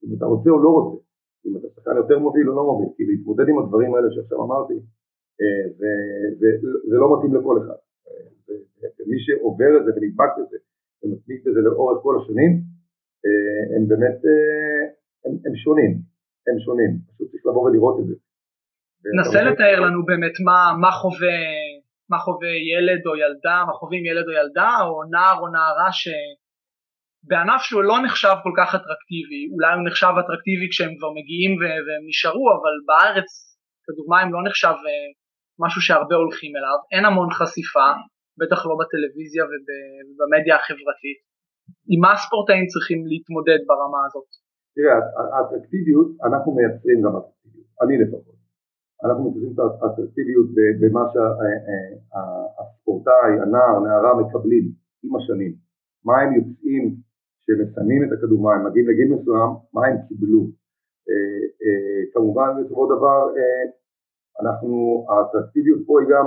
אם אתה רוצה או לא רוצה. אם אתה שחקן יותר מוביל או לא מוביל. כי להתמודד עם הדברים האלה שעכשיו אמרתי אה, זה, זה, זה לא מתאים לכל אחד. אה, ומי שעובר את זה ונדבק בזה ומתמיד בזה לאורך כל השנים אה, הם באמת אה, הם, הם שונים, הם שונים, פשוט צריך לבוא ולראות את זה. נסה לתאר לנו באמת מה, מה חווה מה חווה ילד או ילדה, מה חווים ילד או ילדה או נער או נערה שבענף שהוא לא נחשב כל כך אטרקטיבי, אולי הוא נחשב אטרקטיבי כשהם כבר מגיעים והם נשארו, אבל בארץ כדוגמה הם לא נחשב אה, משהו שהרבה הולכים אליו, אין המון חשיפה, בטח לא בטלוויזיה ובמדיה החברתית. עם מה הספורטאים צריכים להתמודד ברמה הזאת? תראה, האטרקטיביות, אנחנו מייצרים גם אטרקטיביות, אני לפחות. אנחנו מייצרים את האטרקטיביות במה שהספורטאי, הנער, הנערה מקבלים עם השנים. מה הם יוצאים שמסיימים את הכדור מים, מגיעים לגיל מסוים, מה הם קיבלו. אה, אה, כמובן בסופו דבר אה, אנחנו, האטרקטיביות פה היא גם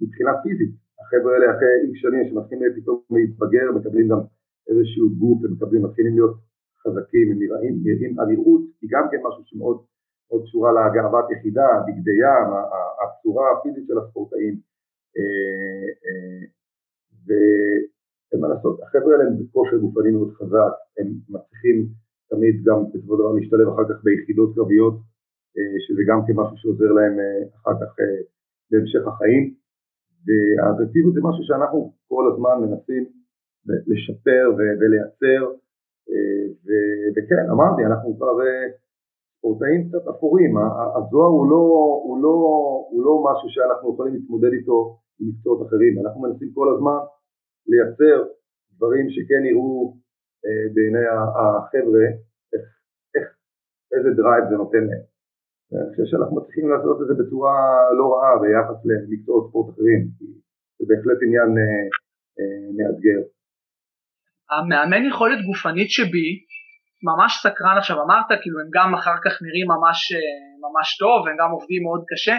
מבחינה פיזית. החבר'ה האלה אחרי איקס שנים שמתחילים פתאום להתבגר, מקבלים גם איזשהו גוף, הם מקבלים, מתחילים להיות חזקים, הם נראים, הנראות היא גם כן משהו שמאוד מאוד קשורה לגאוות יחידה, בגדי ים, הצורה הפיזית של הספורטאים אה, אה, ואין מה לעשות, החבר'ה האלה הם בכושר גופני מאוד חזק, הם מצליחים תמיד גם בסופו של דבר להשתלב אחר כך ביחידות קרביות, אה, שזה גם כן משהו שעוזר להם אחר כך בהמשך החיים, והאטרקטיביות זה משהו שאנחנו כל הזמן מנסים לשפר ולייצר וכן, אמרתי, אנחנו כבר אה, ספורטאים קצת אפורים, הזוהר הוא לא, הוא, לא, הוא לא משהו שאנחנו יכולים להתמודד איתו עם מקצועות אחרים, אנחנו מנסים כל הזמן לייצר דברים שכן יראו אה, בעיני החבר'ה איך, איך, איזה drive זה נותן להם. אני חושב שאנחנו מצליחים לעשות את זה בצורה לא רעה ביחס למקצועות ספורט אחרים, זה בהחלט עניין אה, אה, מאתגר. המאמן יכולת גופנית שבי ממש סקרן. עכשיו אמרת כאילו הם גם אחר כך נראים ממש אה, ממש טוב הם גם עובדים מאוד קשה.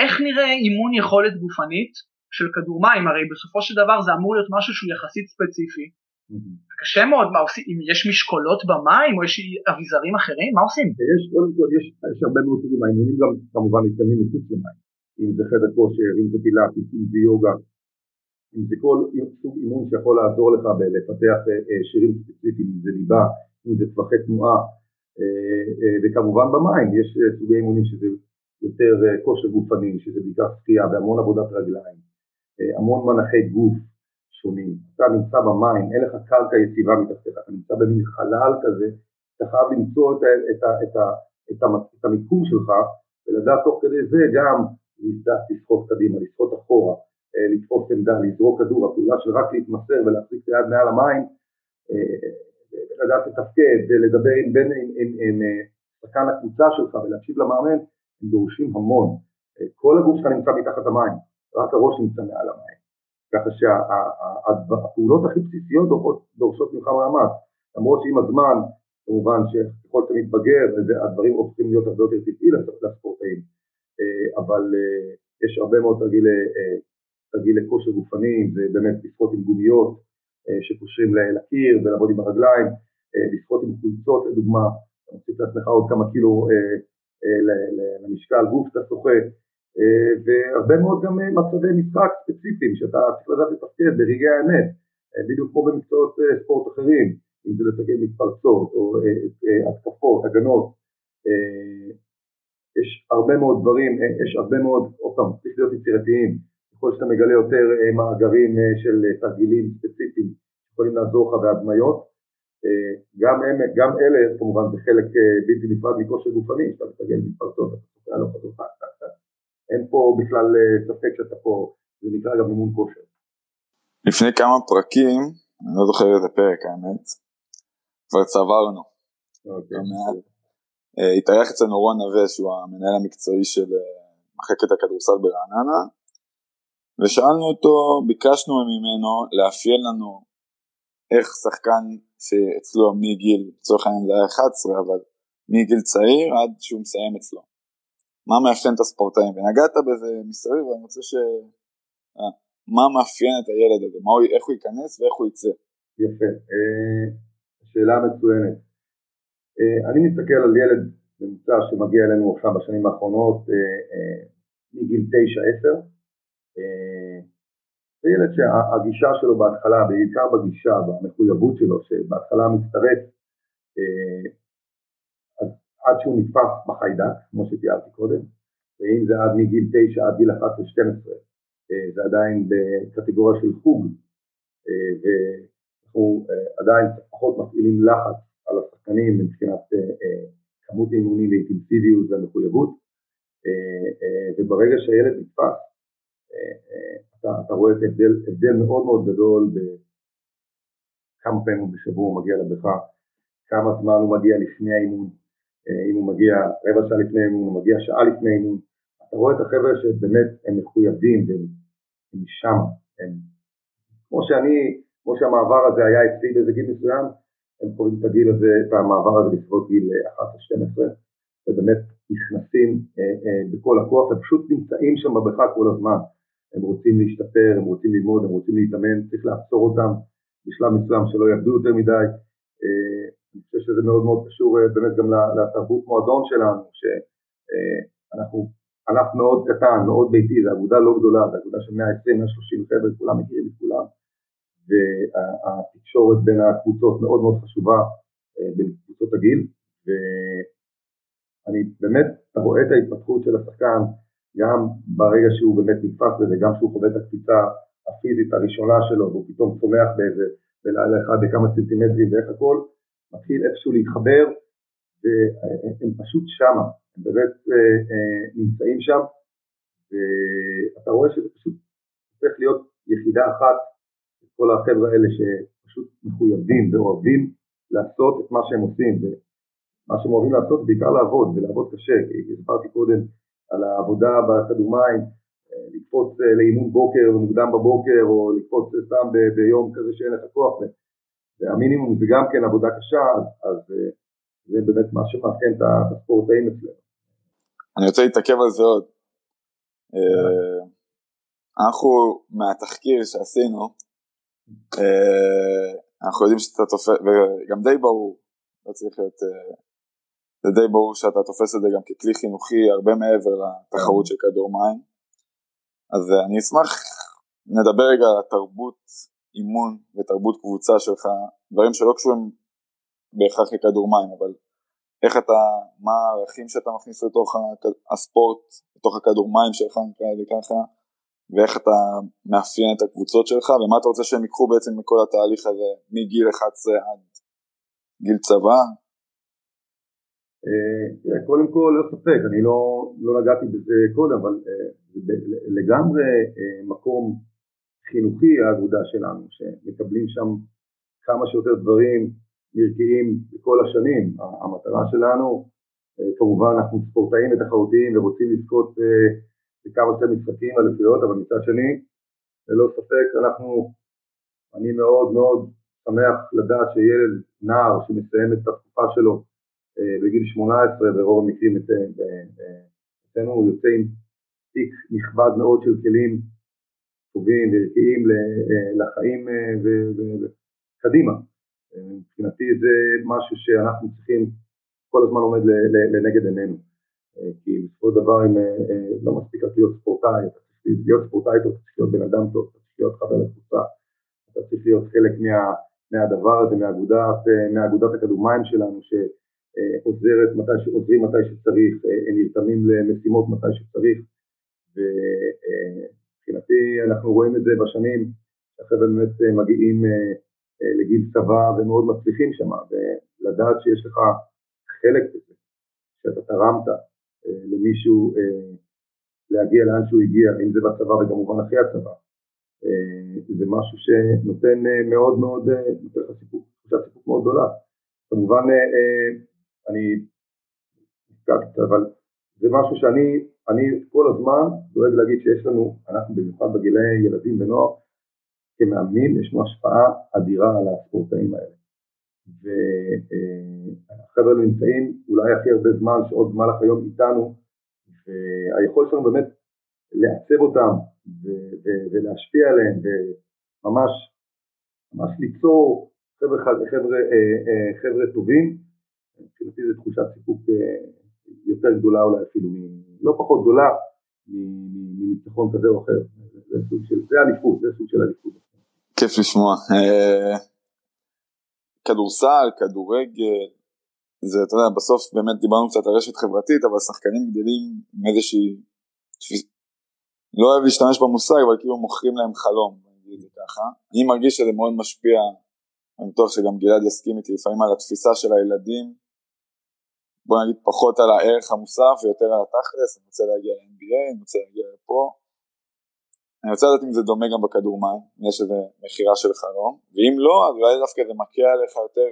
איך נראה אימון יכולת גופנית של כדור מים? הרי בסופו של דבר זה אמור להיות משהו שהוא יחסית ספציפי. Mm-hmm. קשה מאוד מה עושים? אם יש משקולות במים או יש אביזרים אחרים מה עושים? יש קודם כל יש, יש הרבה מאוד סוגים. האימונים גם כמובן מתקיימים מחוץ למים. אם זה חדר כושר אם זה פילאטיס אם זה יוגה. אם זה כל סוג אימון שיכול לעזור לך בלפתח אה, אה, שירים ספציפיים אם זה ליבה אם זה טווחי תנועה, אה, אה, וכמובן במים יש אה, סוגי אימונים שזה יותר כושר גופני, שזה בעיקר שחייה והמון עבודת רגליים, המון מנחי גוף שונים, אתה נמצא במים, אין לך קרקע יציבה מתחתיך, אתה נמצא במין חלל כזה, אתה חייב למצוא את, את, את, את, את המיקום שלך ולדעת תוך כדי זה גם לדעת לסחוט קדימה, לסחוט אחורה, לתפוס עמדה, לזרוק כדור, הפעולה של רק להתמסר ולהחזיק את היד מעל המים לדעת לתפקד ולדבר עם, בין, אה, שחקן הקבוצה שלך ולהקשיב למאמן, הם דורשים המון. אה, כל הגוף שלך נמצא מתחת המים, רק הראש נמצא מעל המים. ככה שהפעולות הכי בסיסיות דורשות, ממך מאמץ, למרות שעם הזמן, כמובן שככל שאתה מתבגר, הדברים הופכים להיות הרבה יותר טבעי לספורטאים, אה, אבל יש הרבה מאוד תרגילי כושר גופני, זה באמת לשחות עם גומיות, שקושרים לקיר ולעבוד עם הרגליים, אה, לשחות עם חולצות לדוגמה, אתה מוסיף לעצמך עוד כמה קילו אה, אה, למשקל גוף שאתה שוחה, והרבה מאוד גם מצבי משחק ספציפיים שאתה צריך לדעת לתפקד ברגעי האמת, בדיוק כמו במקצועות ספורט אחרים, אם זה לתקן מתפרצות או התקפות, הגנות, יש הרבה מאוד דברים, יש הרבה מאוד, עוד פעם, צריך להיות יצירתיים, ככל שאתה מגלה יותר מאגרים של תרגילים ספציפיים יכולים לעזור לך בהדמיות, אה, גם, הם, גם אלה כמובן זה חלק אה, בלתי נפרד מכושר גופני, שאתה מתרגל מתפרצות, אתה סופר לא חזוכה, אין פה בכלל אה, ספק שאתה פה, זה נקרא גם אימון כושר. לפני כמה פרקים, אני לא זוכר את הפרק האמת, כבר צברנו. אוקיי. אה, התארח אצלנו רון נווה שהוא המנהל המקצועי של מחלקת הכדורסל ברעננה ושאלנו אותו, ביקשנו ממנו לאפיין לנו איך שחקן שאצלו מגיל, לצורך העניין זה היה 11 אבל מגיל צעיר עד שהוא מסיים אצלו. מה מאפיין את הספורטאים? ונגעת בזה מסביב ואני רוצה ש... אה, מה מאפיין את הילד הזה? הוא, איך הוא ייכנס ואיך הוא יצא? יפה, שאלה מצוינת. אני מסתכל על ילד ממוצע שמגיע אלינו עכשיו בשנים האחרונות מגיל 9-10 זה ילד שהגישה שלו בהתחלה, בעיקר בגישה, במחויבות שלו, שבהתחלה מצטרף אז עד שהוא נתפס בחיידק, כמו שתיארתי קודם, ואם זה עד מגיל 9 עד גיל 11-12, זה עדיין בקטגוריה של חוג, ואנחנו עדיין פחות מפעילים לחץ על השחקנים מבחינת כמות אימונים ואינטנסיביות והמחויבות, וברגע שהילד נתפס אתה, אתה רואה את הבדל, הבדל מאוד מאוד גדול בכמה פעמים בשבוע הוא מגיע לבריכה, כמה זמן הוא מגיע לפני האימון, אה, אם הוא מגיע רבע שעה לפני האימון, הוא מגיע שעה לפני האימון, אתה רואה את החבר'ה שבאמת הם מחויבים והם הם שם, הם, כמו שאני, כמו שהמעבר הזה היה אצלי באיזה גיל מסוים, הם קוראים את הגיל הזה, את המעבר הזה בסביבות גיל 11-12, ובאמת נכנסים אה, אה, בכל הכוח ופשוט נמצאים שם בבריכה כל הזמן. הם רוצים להשתפר, הם רוצים ללמוד, הם רוצים להתאמן, צריך לעצור אותם בשלב מסוים שלא יעבדו יותר מדי. אה, אני חושב שזה מאוד מאוד קשור אה, באמת גם לתרבות מועדון שלנו, שאנחנו ענף מאוד קטן, מאוד ביתי, זו אגודה לא גדולה, זו אגודה של 120-130 חבר'ה, כולם מכירים את כולם, והתקשורת בין הקבוצות מאוד מאוד חשובה, אה, בין קבוצות הגיל, ואני באמת רואה את ההתפתחות של השחקן, גם ברגע שהוא באמת נתפס בזה, גם שהוא חווה את הקפיצה הפיזית הראשונה שלו והוא פתאום צומח באיזה, בלילה אחד בכמה סנטימטרים ואיך הכל, מתחיל איכשהו להתחבר והם פשוט שמה, הם באמת אה, אה, נמצאים שם ואתה רואה שזה פשוט הופך להיות יחידה אחת, כל החבר'ה האלה שפשוט מחויבים ואוהבים לעשות את מה שהם עושים ומה שהם אוהבים לעשות זה בעיקר לעבוד ולעבוד קשה, כי הסברתי קודם על העבודה באקדומיים, אה, לקפוץ אה, לאימון בוקר ומוקדם בבוקר או לקפוץ סתם ביום כזה שאין לך כוח והמינימום זה גם כן עבודה קשה אז, אז אה, זה באמת מה שמאפיין את הספורטאים אצלנו. אני רוצה להתעכב על זה עוד. אנחנו מהתחקיר שעשינו אנחנו יודעים שאתה תופס וגם די ברור לא צריך להיות זה די ברור שאתה תופס את זה גם ככלי חינוכי הרבה מעבר לתחרות של כדור מים. אז אה, אני אשמח, נדבר רגע על התרבות אימון ותרבות קבוצה שלך, דברים שלא קשורים בהכרח לכדור מים, אבל איך אתה, מה הערכים שאתה מכניס לתוך הספורט, לתוך הכדור מים שלך נקרא לזה ככה, ואיך אתה מאפיין את הקבוצות שלך, ומה אתה רוצה שהם ייקחו בעצם מכל התהליך הזה מגיל 11 עד גיל צבא, אה, קודם כל, לא ספק, אני לא, לא נגעתי בזה קודם, אבל אה, זה לגמרי אה, מקום חינוכי האגודה שלנו, שמקבלים שם כמה שיותר דברים ערכיים בכל השנים. המטרה שלנו, כמובן אנחנו ספורטאים ותחרותיים ורוצים לזכות בכמה שיותר משחקים אליפויות, אבל מצד שני, ללא ספק אנחנו, אני מאוד מאוד שמח לדעת שילד, נער שמסיים את התקופה שלו בגיל 18 ברוב המקרים אצלנו הוא יוצא עם תיק נכבד מאוד של כלים טובים וערכיים אה, לחיים אה, וקדימה. מבחינתי זה משהו שאנחנו צריכים, כל הזמן עומד לנגד עינינו. כי בסופו של דבר אם לא מספיק להיות ספורטאי, אתה צריך להיות ספורטאי טוב, אתה צריך להיות בן אדם טוב, אתה צריך להיות חבר לקבוצה, אתה צריך להיות חלק מה, מהדבר הזה, מאגודת, מאגודת הכדורמים שלנו, עוזרת מתי שעוזרים מתי שצריך, הם נרתמים למשימות מתי שצריך ומבחינתי אנחנו רואים את זה בשנים שהחבר'ה באמת מגיעים לגיל צבא ומאוד מצליחים שם ולדעת שיש לך חלק בזה, שאתה תרמת למישהו להגיע לאן שהוא הגיע, אם זה בצבא וכמובן אחרי הצבא זה משהו שנותן מאוד מאוד, נותן לך סיפוק, סיפוק מאוד גדולה. כמובן אני אבל זה משהו שאני אני כל הזמן דואג להגיד שיש לנו, אנחנו במיוחד בגילי ילדים ונוער, כמאמנים יש לנו השפעה אדירה על הספורטאים האלה. והחבר'ה האלה נמצאים אולי הכי הרבה זמן שעוד במהלך היום איתנו, והיכולת שלנו באמת לעצב אותם ולהשפיע עליהם וממש ממש ליצור חבר'ה, חבר'ה, אה, אה, חבר'ה טובים, מבחינתי זו תחושת סיפוק אה, יותר גדולה אולי אפילו, לא פחות גדולה מניצחון כזה או אחר, זה סוג זה אליפות, זה סוג של אליפות. כיף לשמוע. כדורסל, כדורגל, זה, אתה יודע, בסוף באמת דיברנו קצת על רשת חברתית, אבל שחקנים גדלים עם איזושהי, לא אוהב להשתמש במושג, אבל כאילו מוכרים להם חלום, נגיד ככה. אני מרגיש שזה מאוד משפיע, אני בטוח שגם גלעד יסכים איתי לפעמים על התפיסה של הילדים, בוא נגיד פחות על הערך המוסף ויותר על התכלס, אני רוצה להגיע ל-NBA, אני רוצה להגיע לפה. אני רוצה לדעת אם זה דומה גם בכדור מים, אם יש איזה מכירה של חלום, ואם לא, אז אולי דווקא זה מכה עליך יותר,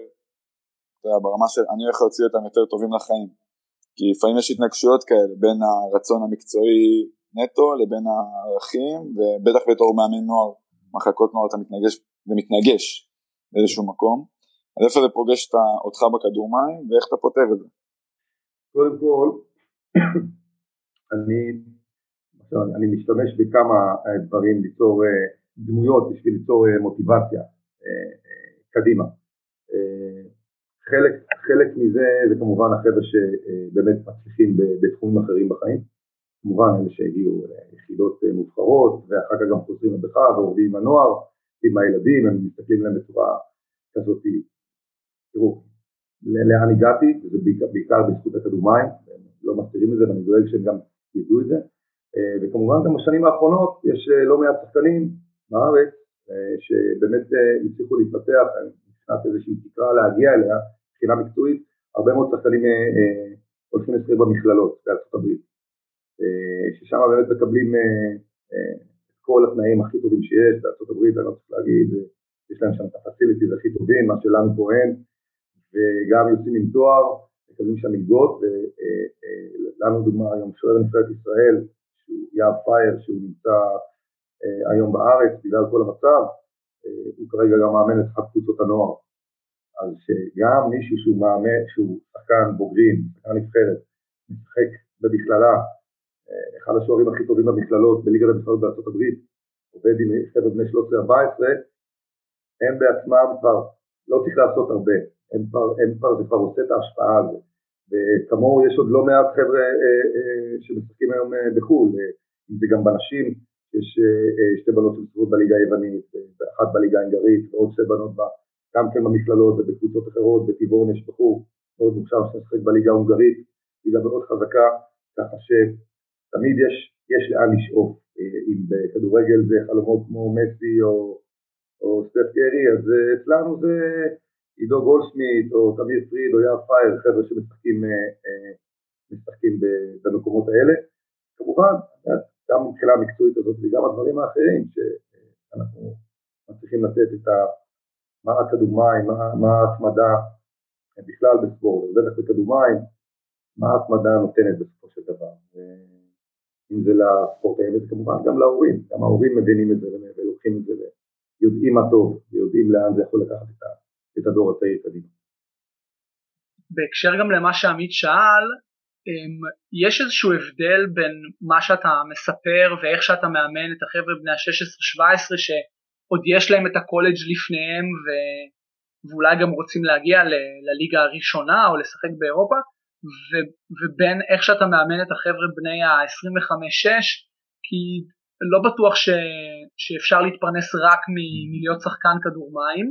אתה יודע, ברמה של אני הולך להוציא אותם יותר טובים לחיים. כי לפעמים יש התנגשויות כאלה בין הרצון המקצועי נטו לבין הערכים, ובטח בתור מאמן נוער, מחלקות נוער אתה מתנגש, זה מתנגש באיזשהו מקום. אז איפה זה פוגש אותך בכדור מים, ואיך אתה פותר את זה? קודם כל, אני, אני משתמש בכמה אה, דברים ליצור אה, דמויות בשביל ליצור אה, מוטיבציה קדימה. חלק, חלק מזה זה כמובן החבר'ה שבאמת מצליחים בתחומים אחרים בחיים, כמובן אלה שהגיעו ליחידות מובחרות ואחר כך גם חוזרים לבך ועובדים עם הנוער, עם הילדים, הם מסתכלים עליהם בצורה כזאת, תראו, לאן הגעתי, וזה בעיקר, בעיקר בזכות אקדומיים, לא מסתירים את זה ואני דואג שהם גם ידעו את זה, אה, וכמובן גם בשנים האחרונות יש אה, לא מעט שחקנים בארץ אה, שבאמת הצליחו להתפתח מבחינת איזושהי תקרה להגיע אליה, מבחינה מקצועית, הרבה מאוד שחקנים הולכים לשחק במכללות בארצות הברית, ששם באמת מקבלים את כל התנאים הכי טובים שיש בארצות הברית, אני לא צריך להגיד, יש להם שם את הפסיליטיז הכי טובים, מה שלנו פה אין, וגם יוצאים עם תואר, מקבלים שם מלגות, ולנו דוגמה היום שוער נבחרת ישראל, שהוא יאב פייר, שהוא נמצא אה, היום בארץ בגלל כל המצב, אה, הוא כרגע גם מאמן את אחת קבוצות הנוער. אז שגם מישהו שהוא מאמן, שהוא שחקן בוגרים, שחקן נבחרת, משחק במכללה, אה, אחד השוערים הכי טובים במכללות, בליגת המכללות בארצות הברית, עובד עם חבר'ה בני 13-14, הם בעצמם כבר לא צריך לעשות הרבה, הם כבר, הם כבר, זה כבר עושה את ההשפעה הזו. וכמוהו יש עוד לא מעט חבר'ה אה, אה, שמשחקים היום אה, בחו"ל, אה, אם זה גם בנשים, יש אה, אה שתי בנות שמשחקות בליגה היוונית, ואחת בליגה ההנגרית, ועוד שתי בנות בה, גם כן במכללות ובקבוצות אחרות, בטבעון יש בחור מאוד מוכשר שמשחק בליגה ההונגרית, ליגה מאוד חזקה, ככה שתמיד יש, יש לאן לשאוף, אה, אם בכדורגל זה חלומות כמו מסי או, או סטף קרי, אז אה, אצלנו זה עידו גולדשמיט או תמיר פריד או יאב פייר, חבר'ה שמשחקים אה, אה, משחקים במקומות האלה. כמובן, גם מבחינה המקצועית הזאת וגם הדברים האחרים שאנחנו מצליחים לתת את ה... מה הכדורמים, מה, מה ההתמדה בכלל בספורט, ובטח בכדורמים, מה ההתמדה נותנת בסופו של דבר. אם זה לספורטאים וזה כמובן גם להורים, גם ההורים מבינים את זה ולוקחים את זה ויודעים מה טוב, ויודעים לאן זה יכול לקחת. את הדור הצעיר קדימה. בהקשר גם למה שעמית שאל, אמ, יש איזשהו הבדל בין מה שאתה מספר ואיך שאתה מאמן את החבר'ה בני ה-16-17 שעוד יש להם את הקולג' לפניהם ו... ואולי גם רוצים להגיע ל- לליגה הראשונה או לשחק באירופה ו- ובין איך שאתה מאמן את החבר'ה בני ה-25-6 כי לא בטוח ש- שאפשר להתפרנס רק מ- מלהיות שחקן כדור מים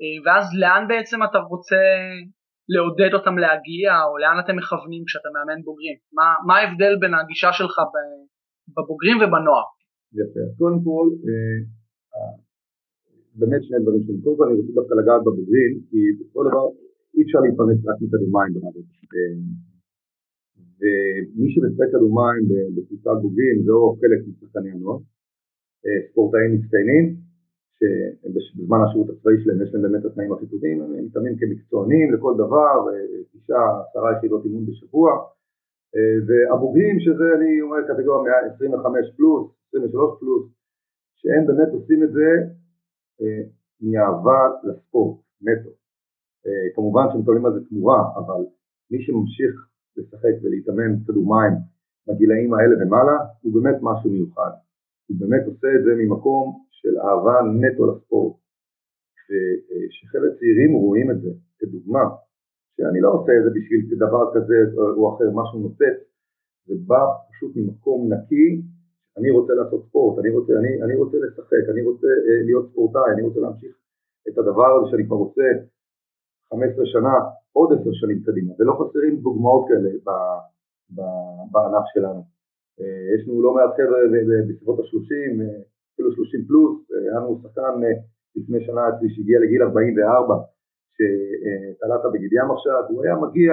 אה, ואז לאן בעצם אתה רוצה לעודד אותם להגיע, או לאן אתם מכוונים כשאתה מאמן בוגרים? מה, מה ההבדל בין הגישה שלך בבוגרים ובנוער? יפה, קודם כל, אה, באמת שני דברים שלי. קודם כל אני רוצה דווקא לגעת בבוגרים, כי של דבר אי אפשר להתפרנס רק מכדור מים ברמת אה, ומי שמשחק כדור מים בקבוצת בוגרים זה או חלק משחקני הנוער, ספורטאים מצטיינים, שבזמן השירות הצבאי שלהם יש להם באמת התנאים הכי טובים, הם מתאמנים כמקצוענים לכל דבר, תשעה, עשרה יחידות אימון בשבוע, והבוגרים שזה אני אומר קטגוריה 125 פלוס, 23 פלוס, שהם באמת עושים את זה מאהבה לספורט, נטו. כמובן שהם מקבלים על זה תמורה, אבל מי שממשיך לשחק ולהתאמן כדורמים בגילאים האלה ומעלה, הוא באמת משהו מיוחד. הוא באמת עושה את זה ממקום של אהבה נטו לספורט. וכשחבר'ה צעירים רואים את זה כדוגמה, שאני לא עושה את זה בשביל דבר כזה או אחר, משהו נוצץ, זה בא פשוט ממקום נקי, אני רוצה לעשות ספורט, אני רוצה, אני, אני רוצה לשחק, אני רוצה אה, להיות ספורטאי, אני רוצה להמשיך את הדבר הזה שאני כבר עושה 15 שנה, עוד 10 שנים קדימה, ולא חסרים דוגמאות כאלה בענף שלנו. אה, יש לנו לא מעט חבר'ה בסביבות ה-30, אה, אפילו 30 פלוס, אה, היה לנו שחקן לפני שנה אצלי שהגיע לגיל 44, שתלת בגיד ים עכשיו, הוא היה מגיע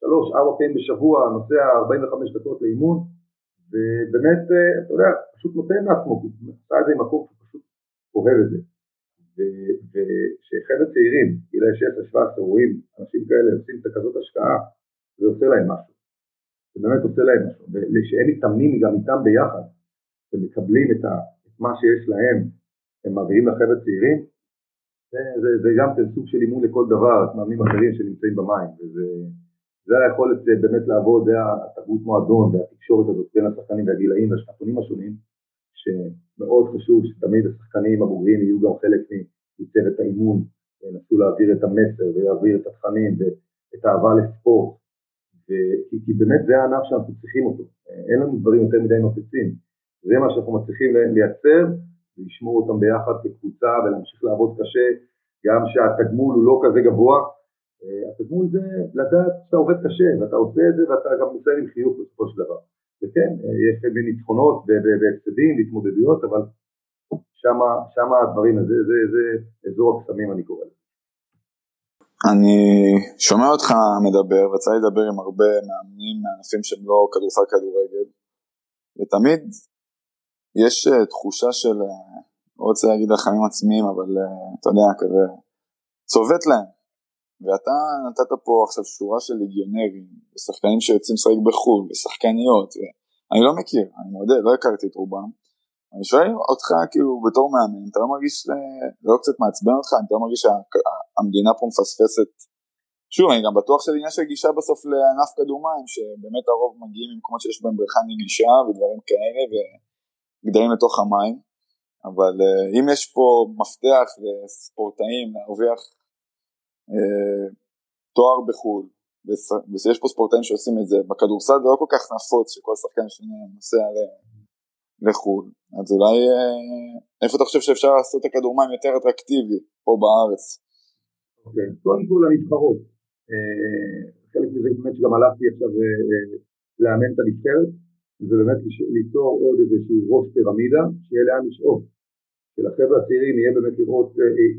שלוש, ארבע פעמים בשבוע, נוסע 45 דקות לאימון, ובאמת, אתה יודע, פשוט נותן לעצמו, הוא עשה את זה עם מקום, הוא פשוט אוהב את זה. וכשחבר'ה צעירים, גילאי 16-17, רואים אנשים כאלה עושים את כזאת השקעה, זה עושה להם משהו. זה באמת עושה להם משהו. ושהם מתאמנים גם איתם ביחד, ומקבלים את, ה, את מה שיש להם, הם מעבירים לחבר'ה צעירים, זה, זה, זה גם כן סוג של אימון לכל דבר, מאמנים אחרים שנמצאים במים, וזה זה היכולת באמת לעבוד, זה התרבות מועדון והתקשורת הזאת בין השחקנים והגילאים והשנתונים השונים, שמאוד חשוב שתמיד השחקנים הבוגרים יהיו גם חלק מצוות האימון, וינסו להעביר את המסר ולהעביר את התכנים ואת האהבה לספורט, כי, כי באמת זה הענף שאנחנו צריכים אותו, אין לנו דברים יותר מדי נוצצים, זה מה שאנחנו מצליחים לייצר ולשמור אותם ביחד כקבוצה ולהמשיך לעבוד קשה, גם שהתגמול הוא לא כזה גבוה, התגמול זה לדעת שאתה עובד קשה ואתה עושה את זה ואתה גם מסיים עם חיוך בסופו של דבר. וכן, יש בין ניצחונות והפסדים והתמודדויות, אבל שמה הדברים, זה, זה, זה אזור הקסמים אני קורא לזה. אני שומע אותך מדבר, ויצא לי לדבר עם הרבה מאמנים מענפים שהם לא כדורסל כדורגל, ותמיד יש אה, תחושה של, אה, לא רוצה להגיד לחיים עצמיים, אבל אה, אתה יודע, כזה, צובט להם. ואתה נתת פה עכשיו שורה של ליגיונרים, ושחקנים שיוצאים לשחק בחו"ל, ושחקניות, ואני לא מכיר, אני מודה, לא הכרתי את רובם. אני שואל אותך כאילו בתור מאמן, אתה לא מרגיש, לא קצת מעצבן אותך, אתה לא מרגיש שהמדינה פה מפספסת? שוב, אני גם בטוח שזה עניין של גישה בסוף לענף כדור מים, שבאמת הרוב מגיעים ממקומות שיש בהם בריכה נגישה ודברים כאלה, וגדלים לתוך המים, אבל uh, אם יש פה מפתח לספורטאים להרוויח תואר בחו"ל, ויש פה ספורטאים שעושים את זה, בכדורסל זה לא כל כך נפוץ שכל שחקן שני נוסע לחו"ל, אז אולי uh, איפה אתה חושב שאפשר לעשות את הכדור מים יותר אטרקטיבי פה בארץ? אוקיי. קודם כל הנבחרות, אה, חלק מזה באמת שגם הלכתי עכשיו אה, אה, לאמן את הנבחרת, זה באמת ליצור עוד איזשהו ראש פירמידה, שיהיה לאן לשאוף. שלחבר'ה הצעירים יהיה באמת לראות,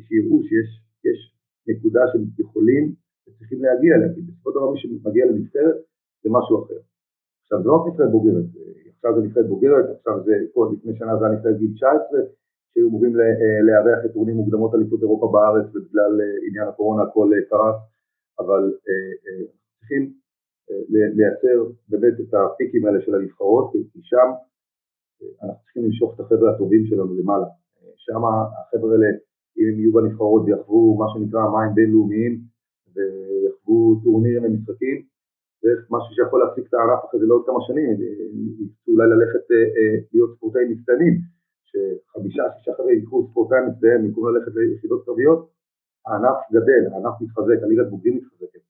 שיראו שיש נקודה שהם יכולים וצריכים להגיע אליה, כי בסופו של דבר מי שמגיע לנבחרת זה משהו אחר. עכשיו זה לא רק נבחרת בוגרת, עכשיו זה נבחרת בוגרת, עכשיו זה, כל לפני שנה זה היה נבחרת גיל 19, שהיו אמורים לארח את טורנים מוקדמות אליפות אירופה בארץ ובגלל עניין הקורונה הכל קרס. אבל אה, אה, צריכים אה, לייצר באמת את הפיקים האלה של הנבחרות, כי שם אנחנו צריכים למשוך את החבר'ה הטובים שלנו למעלה. שם החבר'ה האלה, אם הם יהיו בנבחרות ויחוו מה שנקרא מים בינלאומיים ויחוו טורנירים ומשחקים, זה משהו שיכול להחזיק את הענף אחרי זה לעוד כמה שנים, אולי ללכת להיות ספורטאים מצטיינים, שחמישה, שישה חבר'ה ייקחו ספורטאים מצטיינים במקום ללכת ליחידות קרביות, הענף גדל, הענף מתחזק, הליגת בוגרים מתחזקת,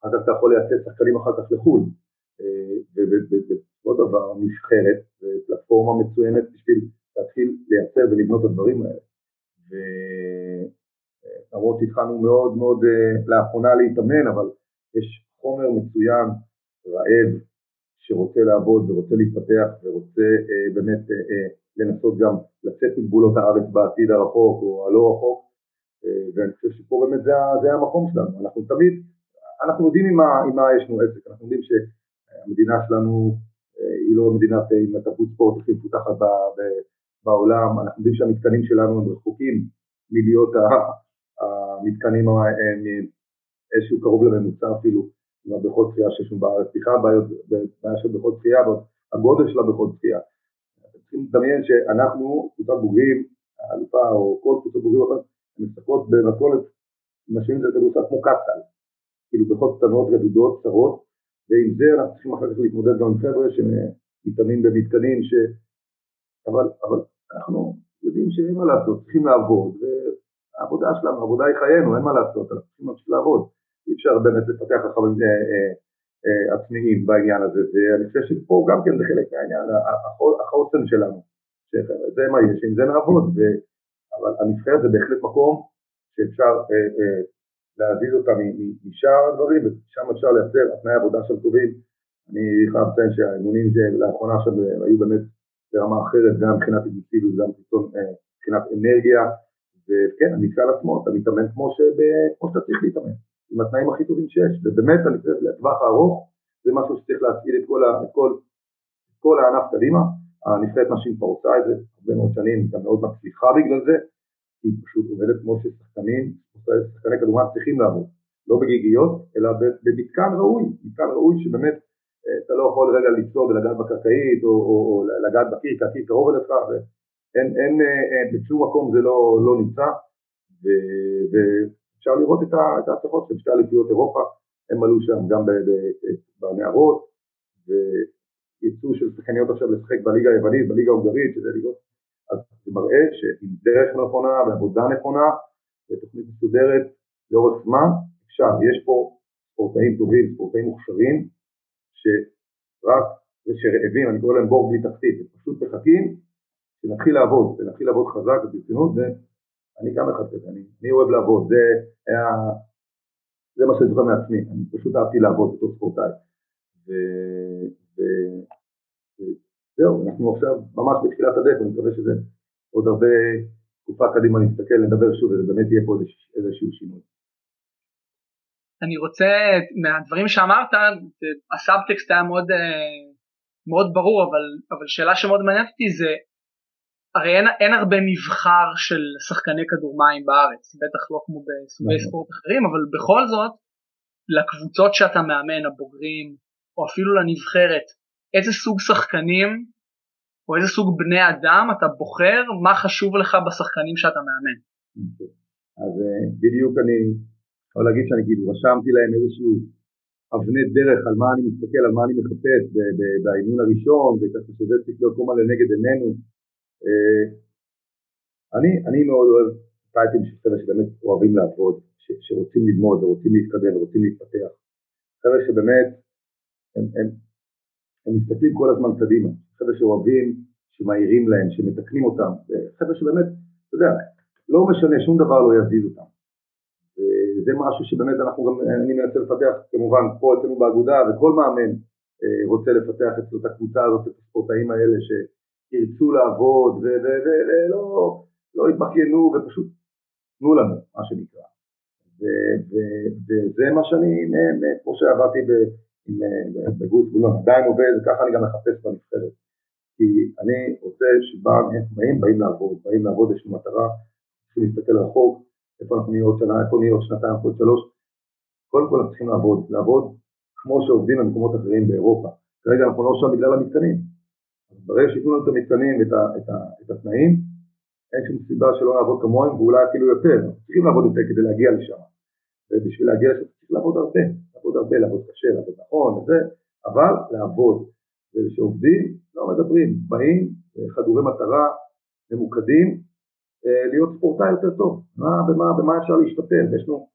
אחר כך אתה יכול לייצא שחקנים אחר כך לחו"ל, אה, ובסופו דבר נבחרת, פלטפורמה מצוינת בשביל להתחיל לייצר ולבנות את הדברים האלה. ולמרות שהתחלנו מאוד מאוד אה, לאחרונה להתאמן, אבל יש חומר מצוין, רעב, שרוצה לעבוד ורוצה להתפתח ורוצה אה, באמת לנסות גם לצאת מגבולות הארץ בעתיד הרחוק או הלא רחוק, אה, ואני חושב שפה באמת זה, זה המקום שלנו, אנחנו תמיד, אנחנו יודעים עם מה, יש לנו עסק, אנחנו יודעים שהמדינה שלנו אה, היא לא מדינת עם התרבות ספורט הכי מפותחת בעולם, אנחנו יודעים שהמתקנים שלנו הם רחוקים מלהיות המתקנים איזשהו קרוב לממוצע אפילו, עם הבריכות שחייה שיש לנו בארץ, בכלל בעיה של בריכות שחייה, הגודל של הבריכות שחייה. אתם צריכים לדמיין שאנחנו, קבוצת בוגרים, האלופה או כל קבוצת בוגרים אחרת, מסתכלות במתכונת, משווים את זה לכדורסל כמו קצ"ל, כאילו בריכות קטנות, רדודות, צרות, ועם זה אנחנו צריכים אחר כך להתמודד גם עם חבר'ה שמתאמנים במתקנים, ש... אבל, אבל אנחנו יודעים שאין מה לעשות, צריכים לעבוד, והעבודה שלנו, העבודה היא חיינו, אין מה לעשות, אנחנו צריכים להמשיך לעבוד, אי אפשר באמת לפתח חכמים אה, אה, אה, עצמיים בעניין הזה, ואני חושב שפה גם כן זה חלק מהעניין, החוסן שלנו, זה מה יש, עם זה נעבוד. אבל הנבחרת זה בהחלט מקום שאפשר להזיז אותה משאר הדברים, ושם אפשר לייצר תנאי עבודה של טובים. אני חייב לציין שהאימונים לאחרונה שם היו באמת ברמה אחרת, גם מבחינת אינטנסיביות, גם אה, מבחינת אנרגיה, וכן, המתקן עצמו, אתה מתאמן כמו, שאתה צריך להתאמן, עם התנאים הכי טובים שיש, ובאמת אני חושב לטווח הארוך זה משהו שצריך להצעיד את כל, הענף קדימה, הנבחרת נשים כבר עושה את זה הרבה מאוד שנים, גם מאוד מצליחה בגלל זה, היא פשוט עובדת כמו ששחקנים, שחקני כדורמן צריכים לעבוד, לא בגיגיות, אלא במתקן ראוי, מתקן ראוי שבאמת אה, אתה לא יכול רגע ליצור ולגעת בקרקעית או, או, או לגעת בקיר, כי הקיר קרוב אליך, אין, אין, אה, בשום מקום זה לא, לא נמצא, ו, ואפשר לראות את ההצלחות של שתי אליפויות אירופה, הם עלו שם גם בנערות, ויצאו של שחקניות עכשיו לשחק בליגה היוונית, בליגה ההונגרית, שזה ליגות. אז זה מראה שעם דרך נכונה ועבודה נכונה ותוכנית מסודרת לאורך זמן אפשר, יש פה ספורטאים טובים, ספורטאים מוכשרים שרק, ושרעבים, אני קורא להם בור בלי תחתית, הם פשוט מחכים שנתחיל לעבוד, ונתחיל לעבוד חזק וברצינות ואני גם אחד כזה, אני, אני אוהב לעבוד, זה היה, זה מה שאני זוכר מעצמי, אני פשוט אהבתי לעבוד בתור ספורטאי ו, ו, זהו, אנחנו עכשיו ממש בתחילת הדרך, אני מקווה שזה עוד הרבה תקופה קדימה נסתכל, נדבר שוב, וזה באמת יהיה פה איזשהו שינוי. אני רוצה, מהדברים שאמרת, הסאבטקסט היה מאוד, אה, מאוד ברור, אבל, אבל שאלה שמאוד מעניינת אותי זה, הרי אין, אין הרבה מבחר של שחקני כדור מים בארץ, בטח לא כמו בסוגי נכון. ספורט אחרים, אבל בכל זאת, לקבוצות שאתה מאמן, הבוגרים, או אפילו לנבחרת, איזה סוג שחקנים או איזה סוג בני אדם אתה בוחר, מה חשוב לך בשחקנים שאתה מאמן. אז אה, בדיוק אני יכול להגיד שאני כאילו רשמתי להם איזשהו אבני דרך על מה אני מסתכל, על מה אני מחפש באימון הראשון, וככה שזה צריך להיות כל לנגד עינינו. אה, אני, אני מאוד אוהב טייטים של חבר'ה שבאמת אוהבים לעבוד, שרוצים ללמוד ורוצים להתקדם ורוצים להתפתח. חבר'ה שבאמת הם, הם, הם מסתכלים כל הזמן קדימה, חבר'ה שאוהבים, שמעירים להם, שמתקנים אותם, חבר'ה שבאמת, אתה יודע, לא משנה, שום דבר לא יזיז אותם. וזה משהו שבאמת אנחנו גם, אני מנסה לפתח כמובן פה אצלנו באגודה, וכל מאמן אה, רוצה לפתח את הקבוצה הזאת, את הספורטאים האלה שירצו לעבוד ולא לא יתבכיינו ופשוט תנו לנו, מה שנקרא. וזה מה שאני, כמו שעבדתי אה, בגוש גולון, עדיין עובד, וככה אני גם מחפש בנבחרת. כי אני רוצה שבאים, באים לעבוד, באים לעבוד, יש לנו מטרה, צריכים להסתכל רחוק, איפה אנחנו נהיה עוד שנה, איפה נהיה עוד שנתיים, עוד שלוש. קודם כל אנחנו צריכים לעבוד, לעבוד כמו שעובדים במקומות אחרים באירופה. כרגע אנחנו לא שם בגלל המתקנים. ברגע שייתנו לנו את המתקנים ואת את את התנאים, אין שום סיבה שלא נעבוד כמוהם, ואולי אפילו יותר. אנחנו צריכים לעבוד יותר כדי להגיע לשם. ובשביל להגיע לשם צריך לעבוד הרבה. לעבוד הרבה, לעבוד קשה, לעבוד נכון, וזה, אבל לעבוד. וכשעובדים לא מדברים, באים חדורי מטרה, ממוקדים, אה, להיות ספורטאי יותר טוב, מה, במה, במה אפשר להשתפר, ויש לנו,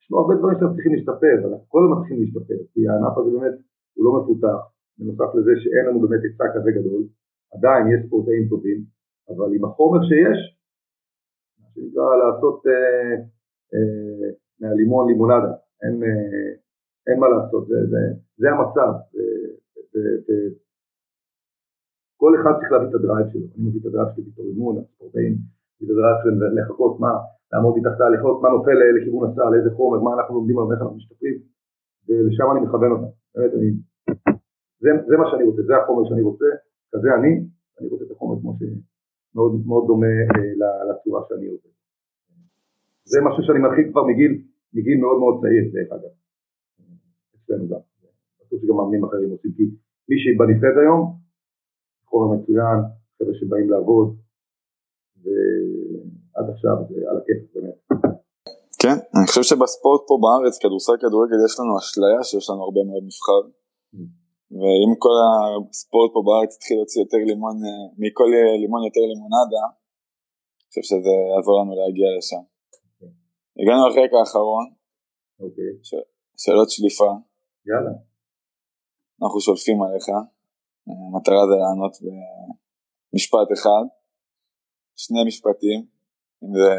יש לנו הרבה דברים שאנחנו צריכים להשתפר, אנחנו כל הזמן צריכים להשתפר, כי הענף הזה באמת הוא לא מפותח, בנוסף לזה שאין לנו באמת היצע כזה גדול, עדיין יש ספורטאים טובים, אבל עם החומר שיש, מה שנקרא לעשות אה, אה, מהלימון לימונדה, אין, אה, אין מה לעשות, זה, זה, זה המצב. כל אחד צריך להביא את ה drive שלו, אני מביא את ה drive שלי בתור אימון, הספורטאים, מביא את ה drive שלהם לחכות מה, לעמוד מתחתה, לחכות מה נופל לכיוון הסל, איזה חומר, מה אנחנו לומדים, איך אנחנו משתפרים, ולשם אני מכוון אותם, באמת אני, זה, זה מה שאני רוצה, זה החומר שאני רוצה, כזה אני, אני רוצה את החומר כמו, ש, מאוד, דומה לצורה שאני עובד. זה משהו שאני מתחיל כבר מגיל, מגיל מאוד מאוד צעיר דרך אגב, אצלנו גם, בטוח שגם מאמנים אחרים עושים, כי מי שבנפרד היום, חומר מצוין, חבר'ה שבאים לעבוד, ועד עכשיו זה על הכיף באמת. כן, אני חושב שבספורט פה בארץ, כדורסל, כדורגל, יש לנו אשליה שיש לנו הרבה מאוד מבחר. ואם כל הספורט פה בארץ יתחיל להוציא יותר לימון, אה, מכל לימון יותר לימונדה, אני חושב שזה יעזור לנו להגיע לשם. הגענו לחלק האחרון, אוקיי. שאלות שליפה. יאללה. אנחנו שולפים עליך, המטרה זה לענות במשפט אחד, שני משפטים, אם זה...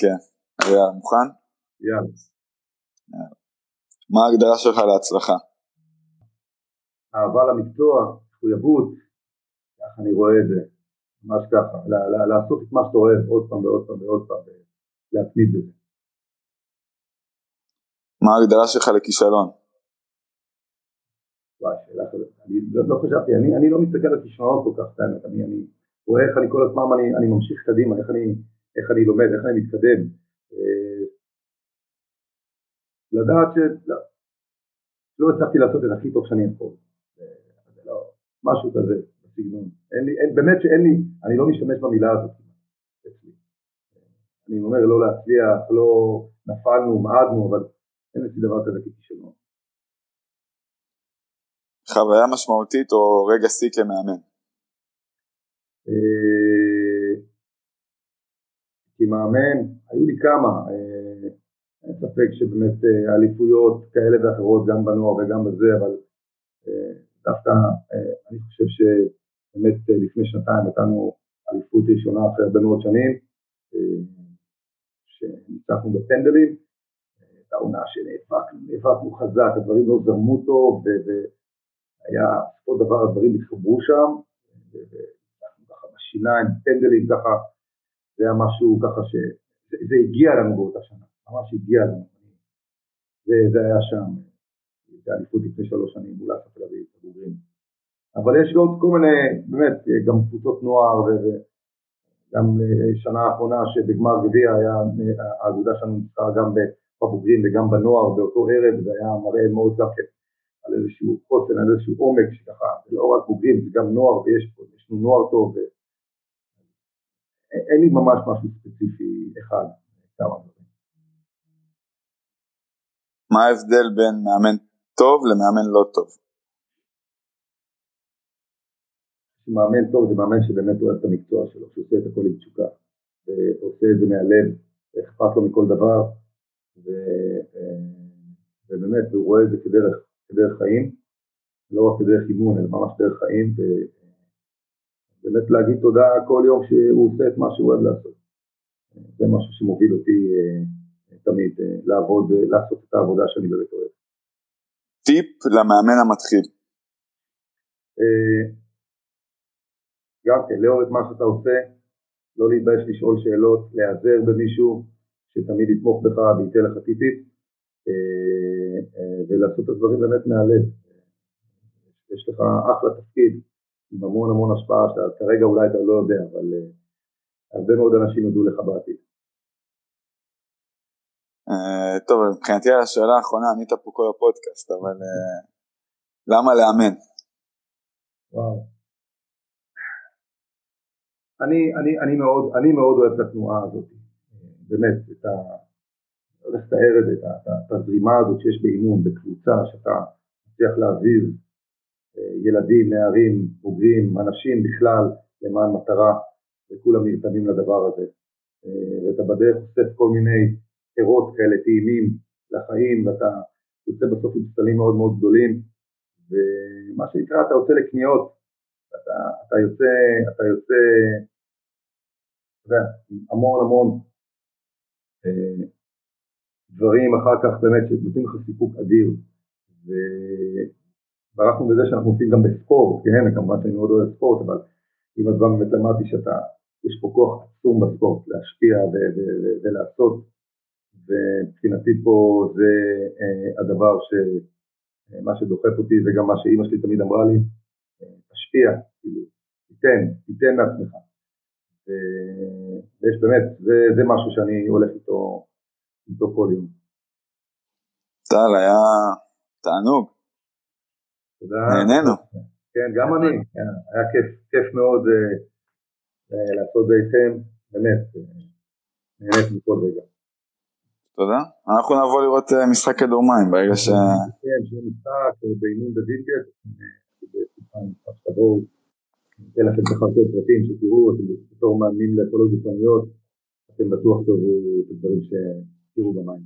כן, היה מוכן? יאללה. מה ההגדרה שלך להצלחה? אהבה למקצוע, מחויבות, ככה אני רואה את זה, ממש ככה, לעשות את מה שאתה אוהב עוד פעם ועוד פעם ועוד פעם, ולהתמיד בזה. מה ההגדרה שלך לכישלון? וואי, שאלה כזאת, אני לא, לא חשבתי, אני, לא מסתכל על כישלונות כל כך, אני רואה איך אני כל הזמן, אני, אני ממשיך קדימה, איך אני, איך אני לומד, איך אני מתקדם. אה, לדעת שלא לא הצלחתי לעשות את הכי טוב שאני יכול. לא, משהו כזה, בסגנון. לי, באמת שאין לי, אני לא משתמש במילה הזאת. אני אומר לא להצליח, לא נפלנו, מעדנו, אבל אין אצלי דבר כזה ככישלון. חוויה משמעותית או רגע שיא כמאמן? אה, כמאמן, היו לי כמה, אה, אין ספק שבאמת אה, אליפויות כאלה ואחרות גם בנוער וגם בזה, אבל דווקא אני חושב שבאמת לפני שנתיים נתנו אליפות ראשונה אחרי הרבה מאוד שנים, שניצחנו בפנדלים, הייתה עונה שנאבקנו חזק, הדברים לא זרמו טוב, והיה בסופו דבר הדברים התחברו שם, ככה בשיניים, פנדלים ככה, זה היה משהו ככה שזה הגיע לנו באותה שנה, ממש הגיע לנו, זה, זה היה שם, זה אליפות לפני שלוש שנים מול אסף תל אביב, הבוגרים. אבל יש עוד כל מיני, באמת, גם קבוצות נוער וגם שנה האחרונה שבגמר גביע היה, האגודה שלנו ניצחה גם בבוגרים וגם בנוער באותו ערב, זה היה מראה מאוד גם כן על איזשהו חוסן, על איזשהו עומק שככה, זה לא רק בוגרים, זה גם נוער ויש פה, יש לנו נוער טוב, אין לי ממש משהו ספציפי אחד, כמה דברים. מה ההבדל בין מאמן טוב למאמן לא טוב? מאמן טוב זה מאמן שבאמת אוהב את המקצוע שלו, שעושה את הכל עם תשוקה, ועושה את זה מהלב, ואכפת לו מכל דבר, ו, ובאמת הוא רואה את זה כדרך, כדרך חיים, לא רק כדרך אימון, אלא ממש דרך חיים, באמת להגיד תודה כל יום שהוא עושה את מה שהוא אוהב לעשות. זה משהו שמוביל אותי אה, תמיד אה, לעבוד, אה, לעשות את העבודה שאני באמת אוהב. טיפ למאמן המתחיל. גם כן, לאהוב את מה שאתה עושה, לא להתבייש לשאול שאלות, להיעזר במישהו שתמיד יתמוך בך וייתן לך טיפית, ולעשות את הדברים באמת מהלב. יש לך אחלה תפקיד, עם המון המון השפעה שכרגע אולי אתה לא יודע, אבל uh, הרבה מאוד אנשים ידעו לך בעתיד. Uh, טוב, מבחינתי השאלה האחרונה, ענית פה כל הפודקאסט, אבל uh, למה לאמן? וואו. אני, אני, אני, מאוד, אני מאוד אוהב את התנועה הזאת, באמת, את ה... לא יודע איך לתאר את זה, את הזרימה הזאת שיש באימון, בקבוצה, שאתה מצליח להזיז ילדים, נערים, בוגרים, אנשים בכלל למען מטרה וכולם נרתמים לדבר הזה. ואתה בדרך אוסף כל מיני פירות כאלה טעימים לחיים ואתה יוצא בסוף עם פסלים מאוד מאוד גדולים ומה שנקרא אתה יוצא לקניות, אתה, אתה יוצא, אתה יוצא, אתה יודע, המון המון אה, דברים אחר כך באמת שנותנים לך סיפוק אדיר ו... ברחנו בזה שאנחנו עושים גם בספורט, כן, כמובן שאני מאוד אוהב ספורט, אבל עם הזמן באמת למדתי שאתה, יש פה כוח עצום בספורט להשפיע ו- ו- ו- ולעשות, ומבחינתי פה זה אה, הדבר ש... אה, מה שדוחף אותי זה גם מה שאימא שלי תמיד אמרה לי, אה, תשפיע, כאילו, תיתן, תיתן מעצמך. ויש באמת, זה, זה משהו שאני הולך איתו, איתו כל יום. טל, היה תענוג. תודה. נהנינו. כן, גם אני, היה כיף, כיף מאוד אה, אה, לעשות זה איתכם, באמת, אה, נהנית מכל רגע. תודה. אנחנו נבוא לראות משחק כדור מים ברגע ש... כן, שיהיה משחק באימון בווינגייט, תבואו, ניתן לכם ככה יותר פרטים שתראו, אתם בתור מאמנים ליכולות גופניות, אתם בטוח תראו את הדברים שתראו במים.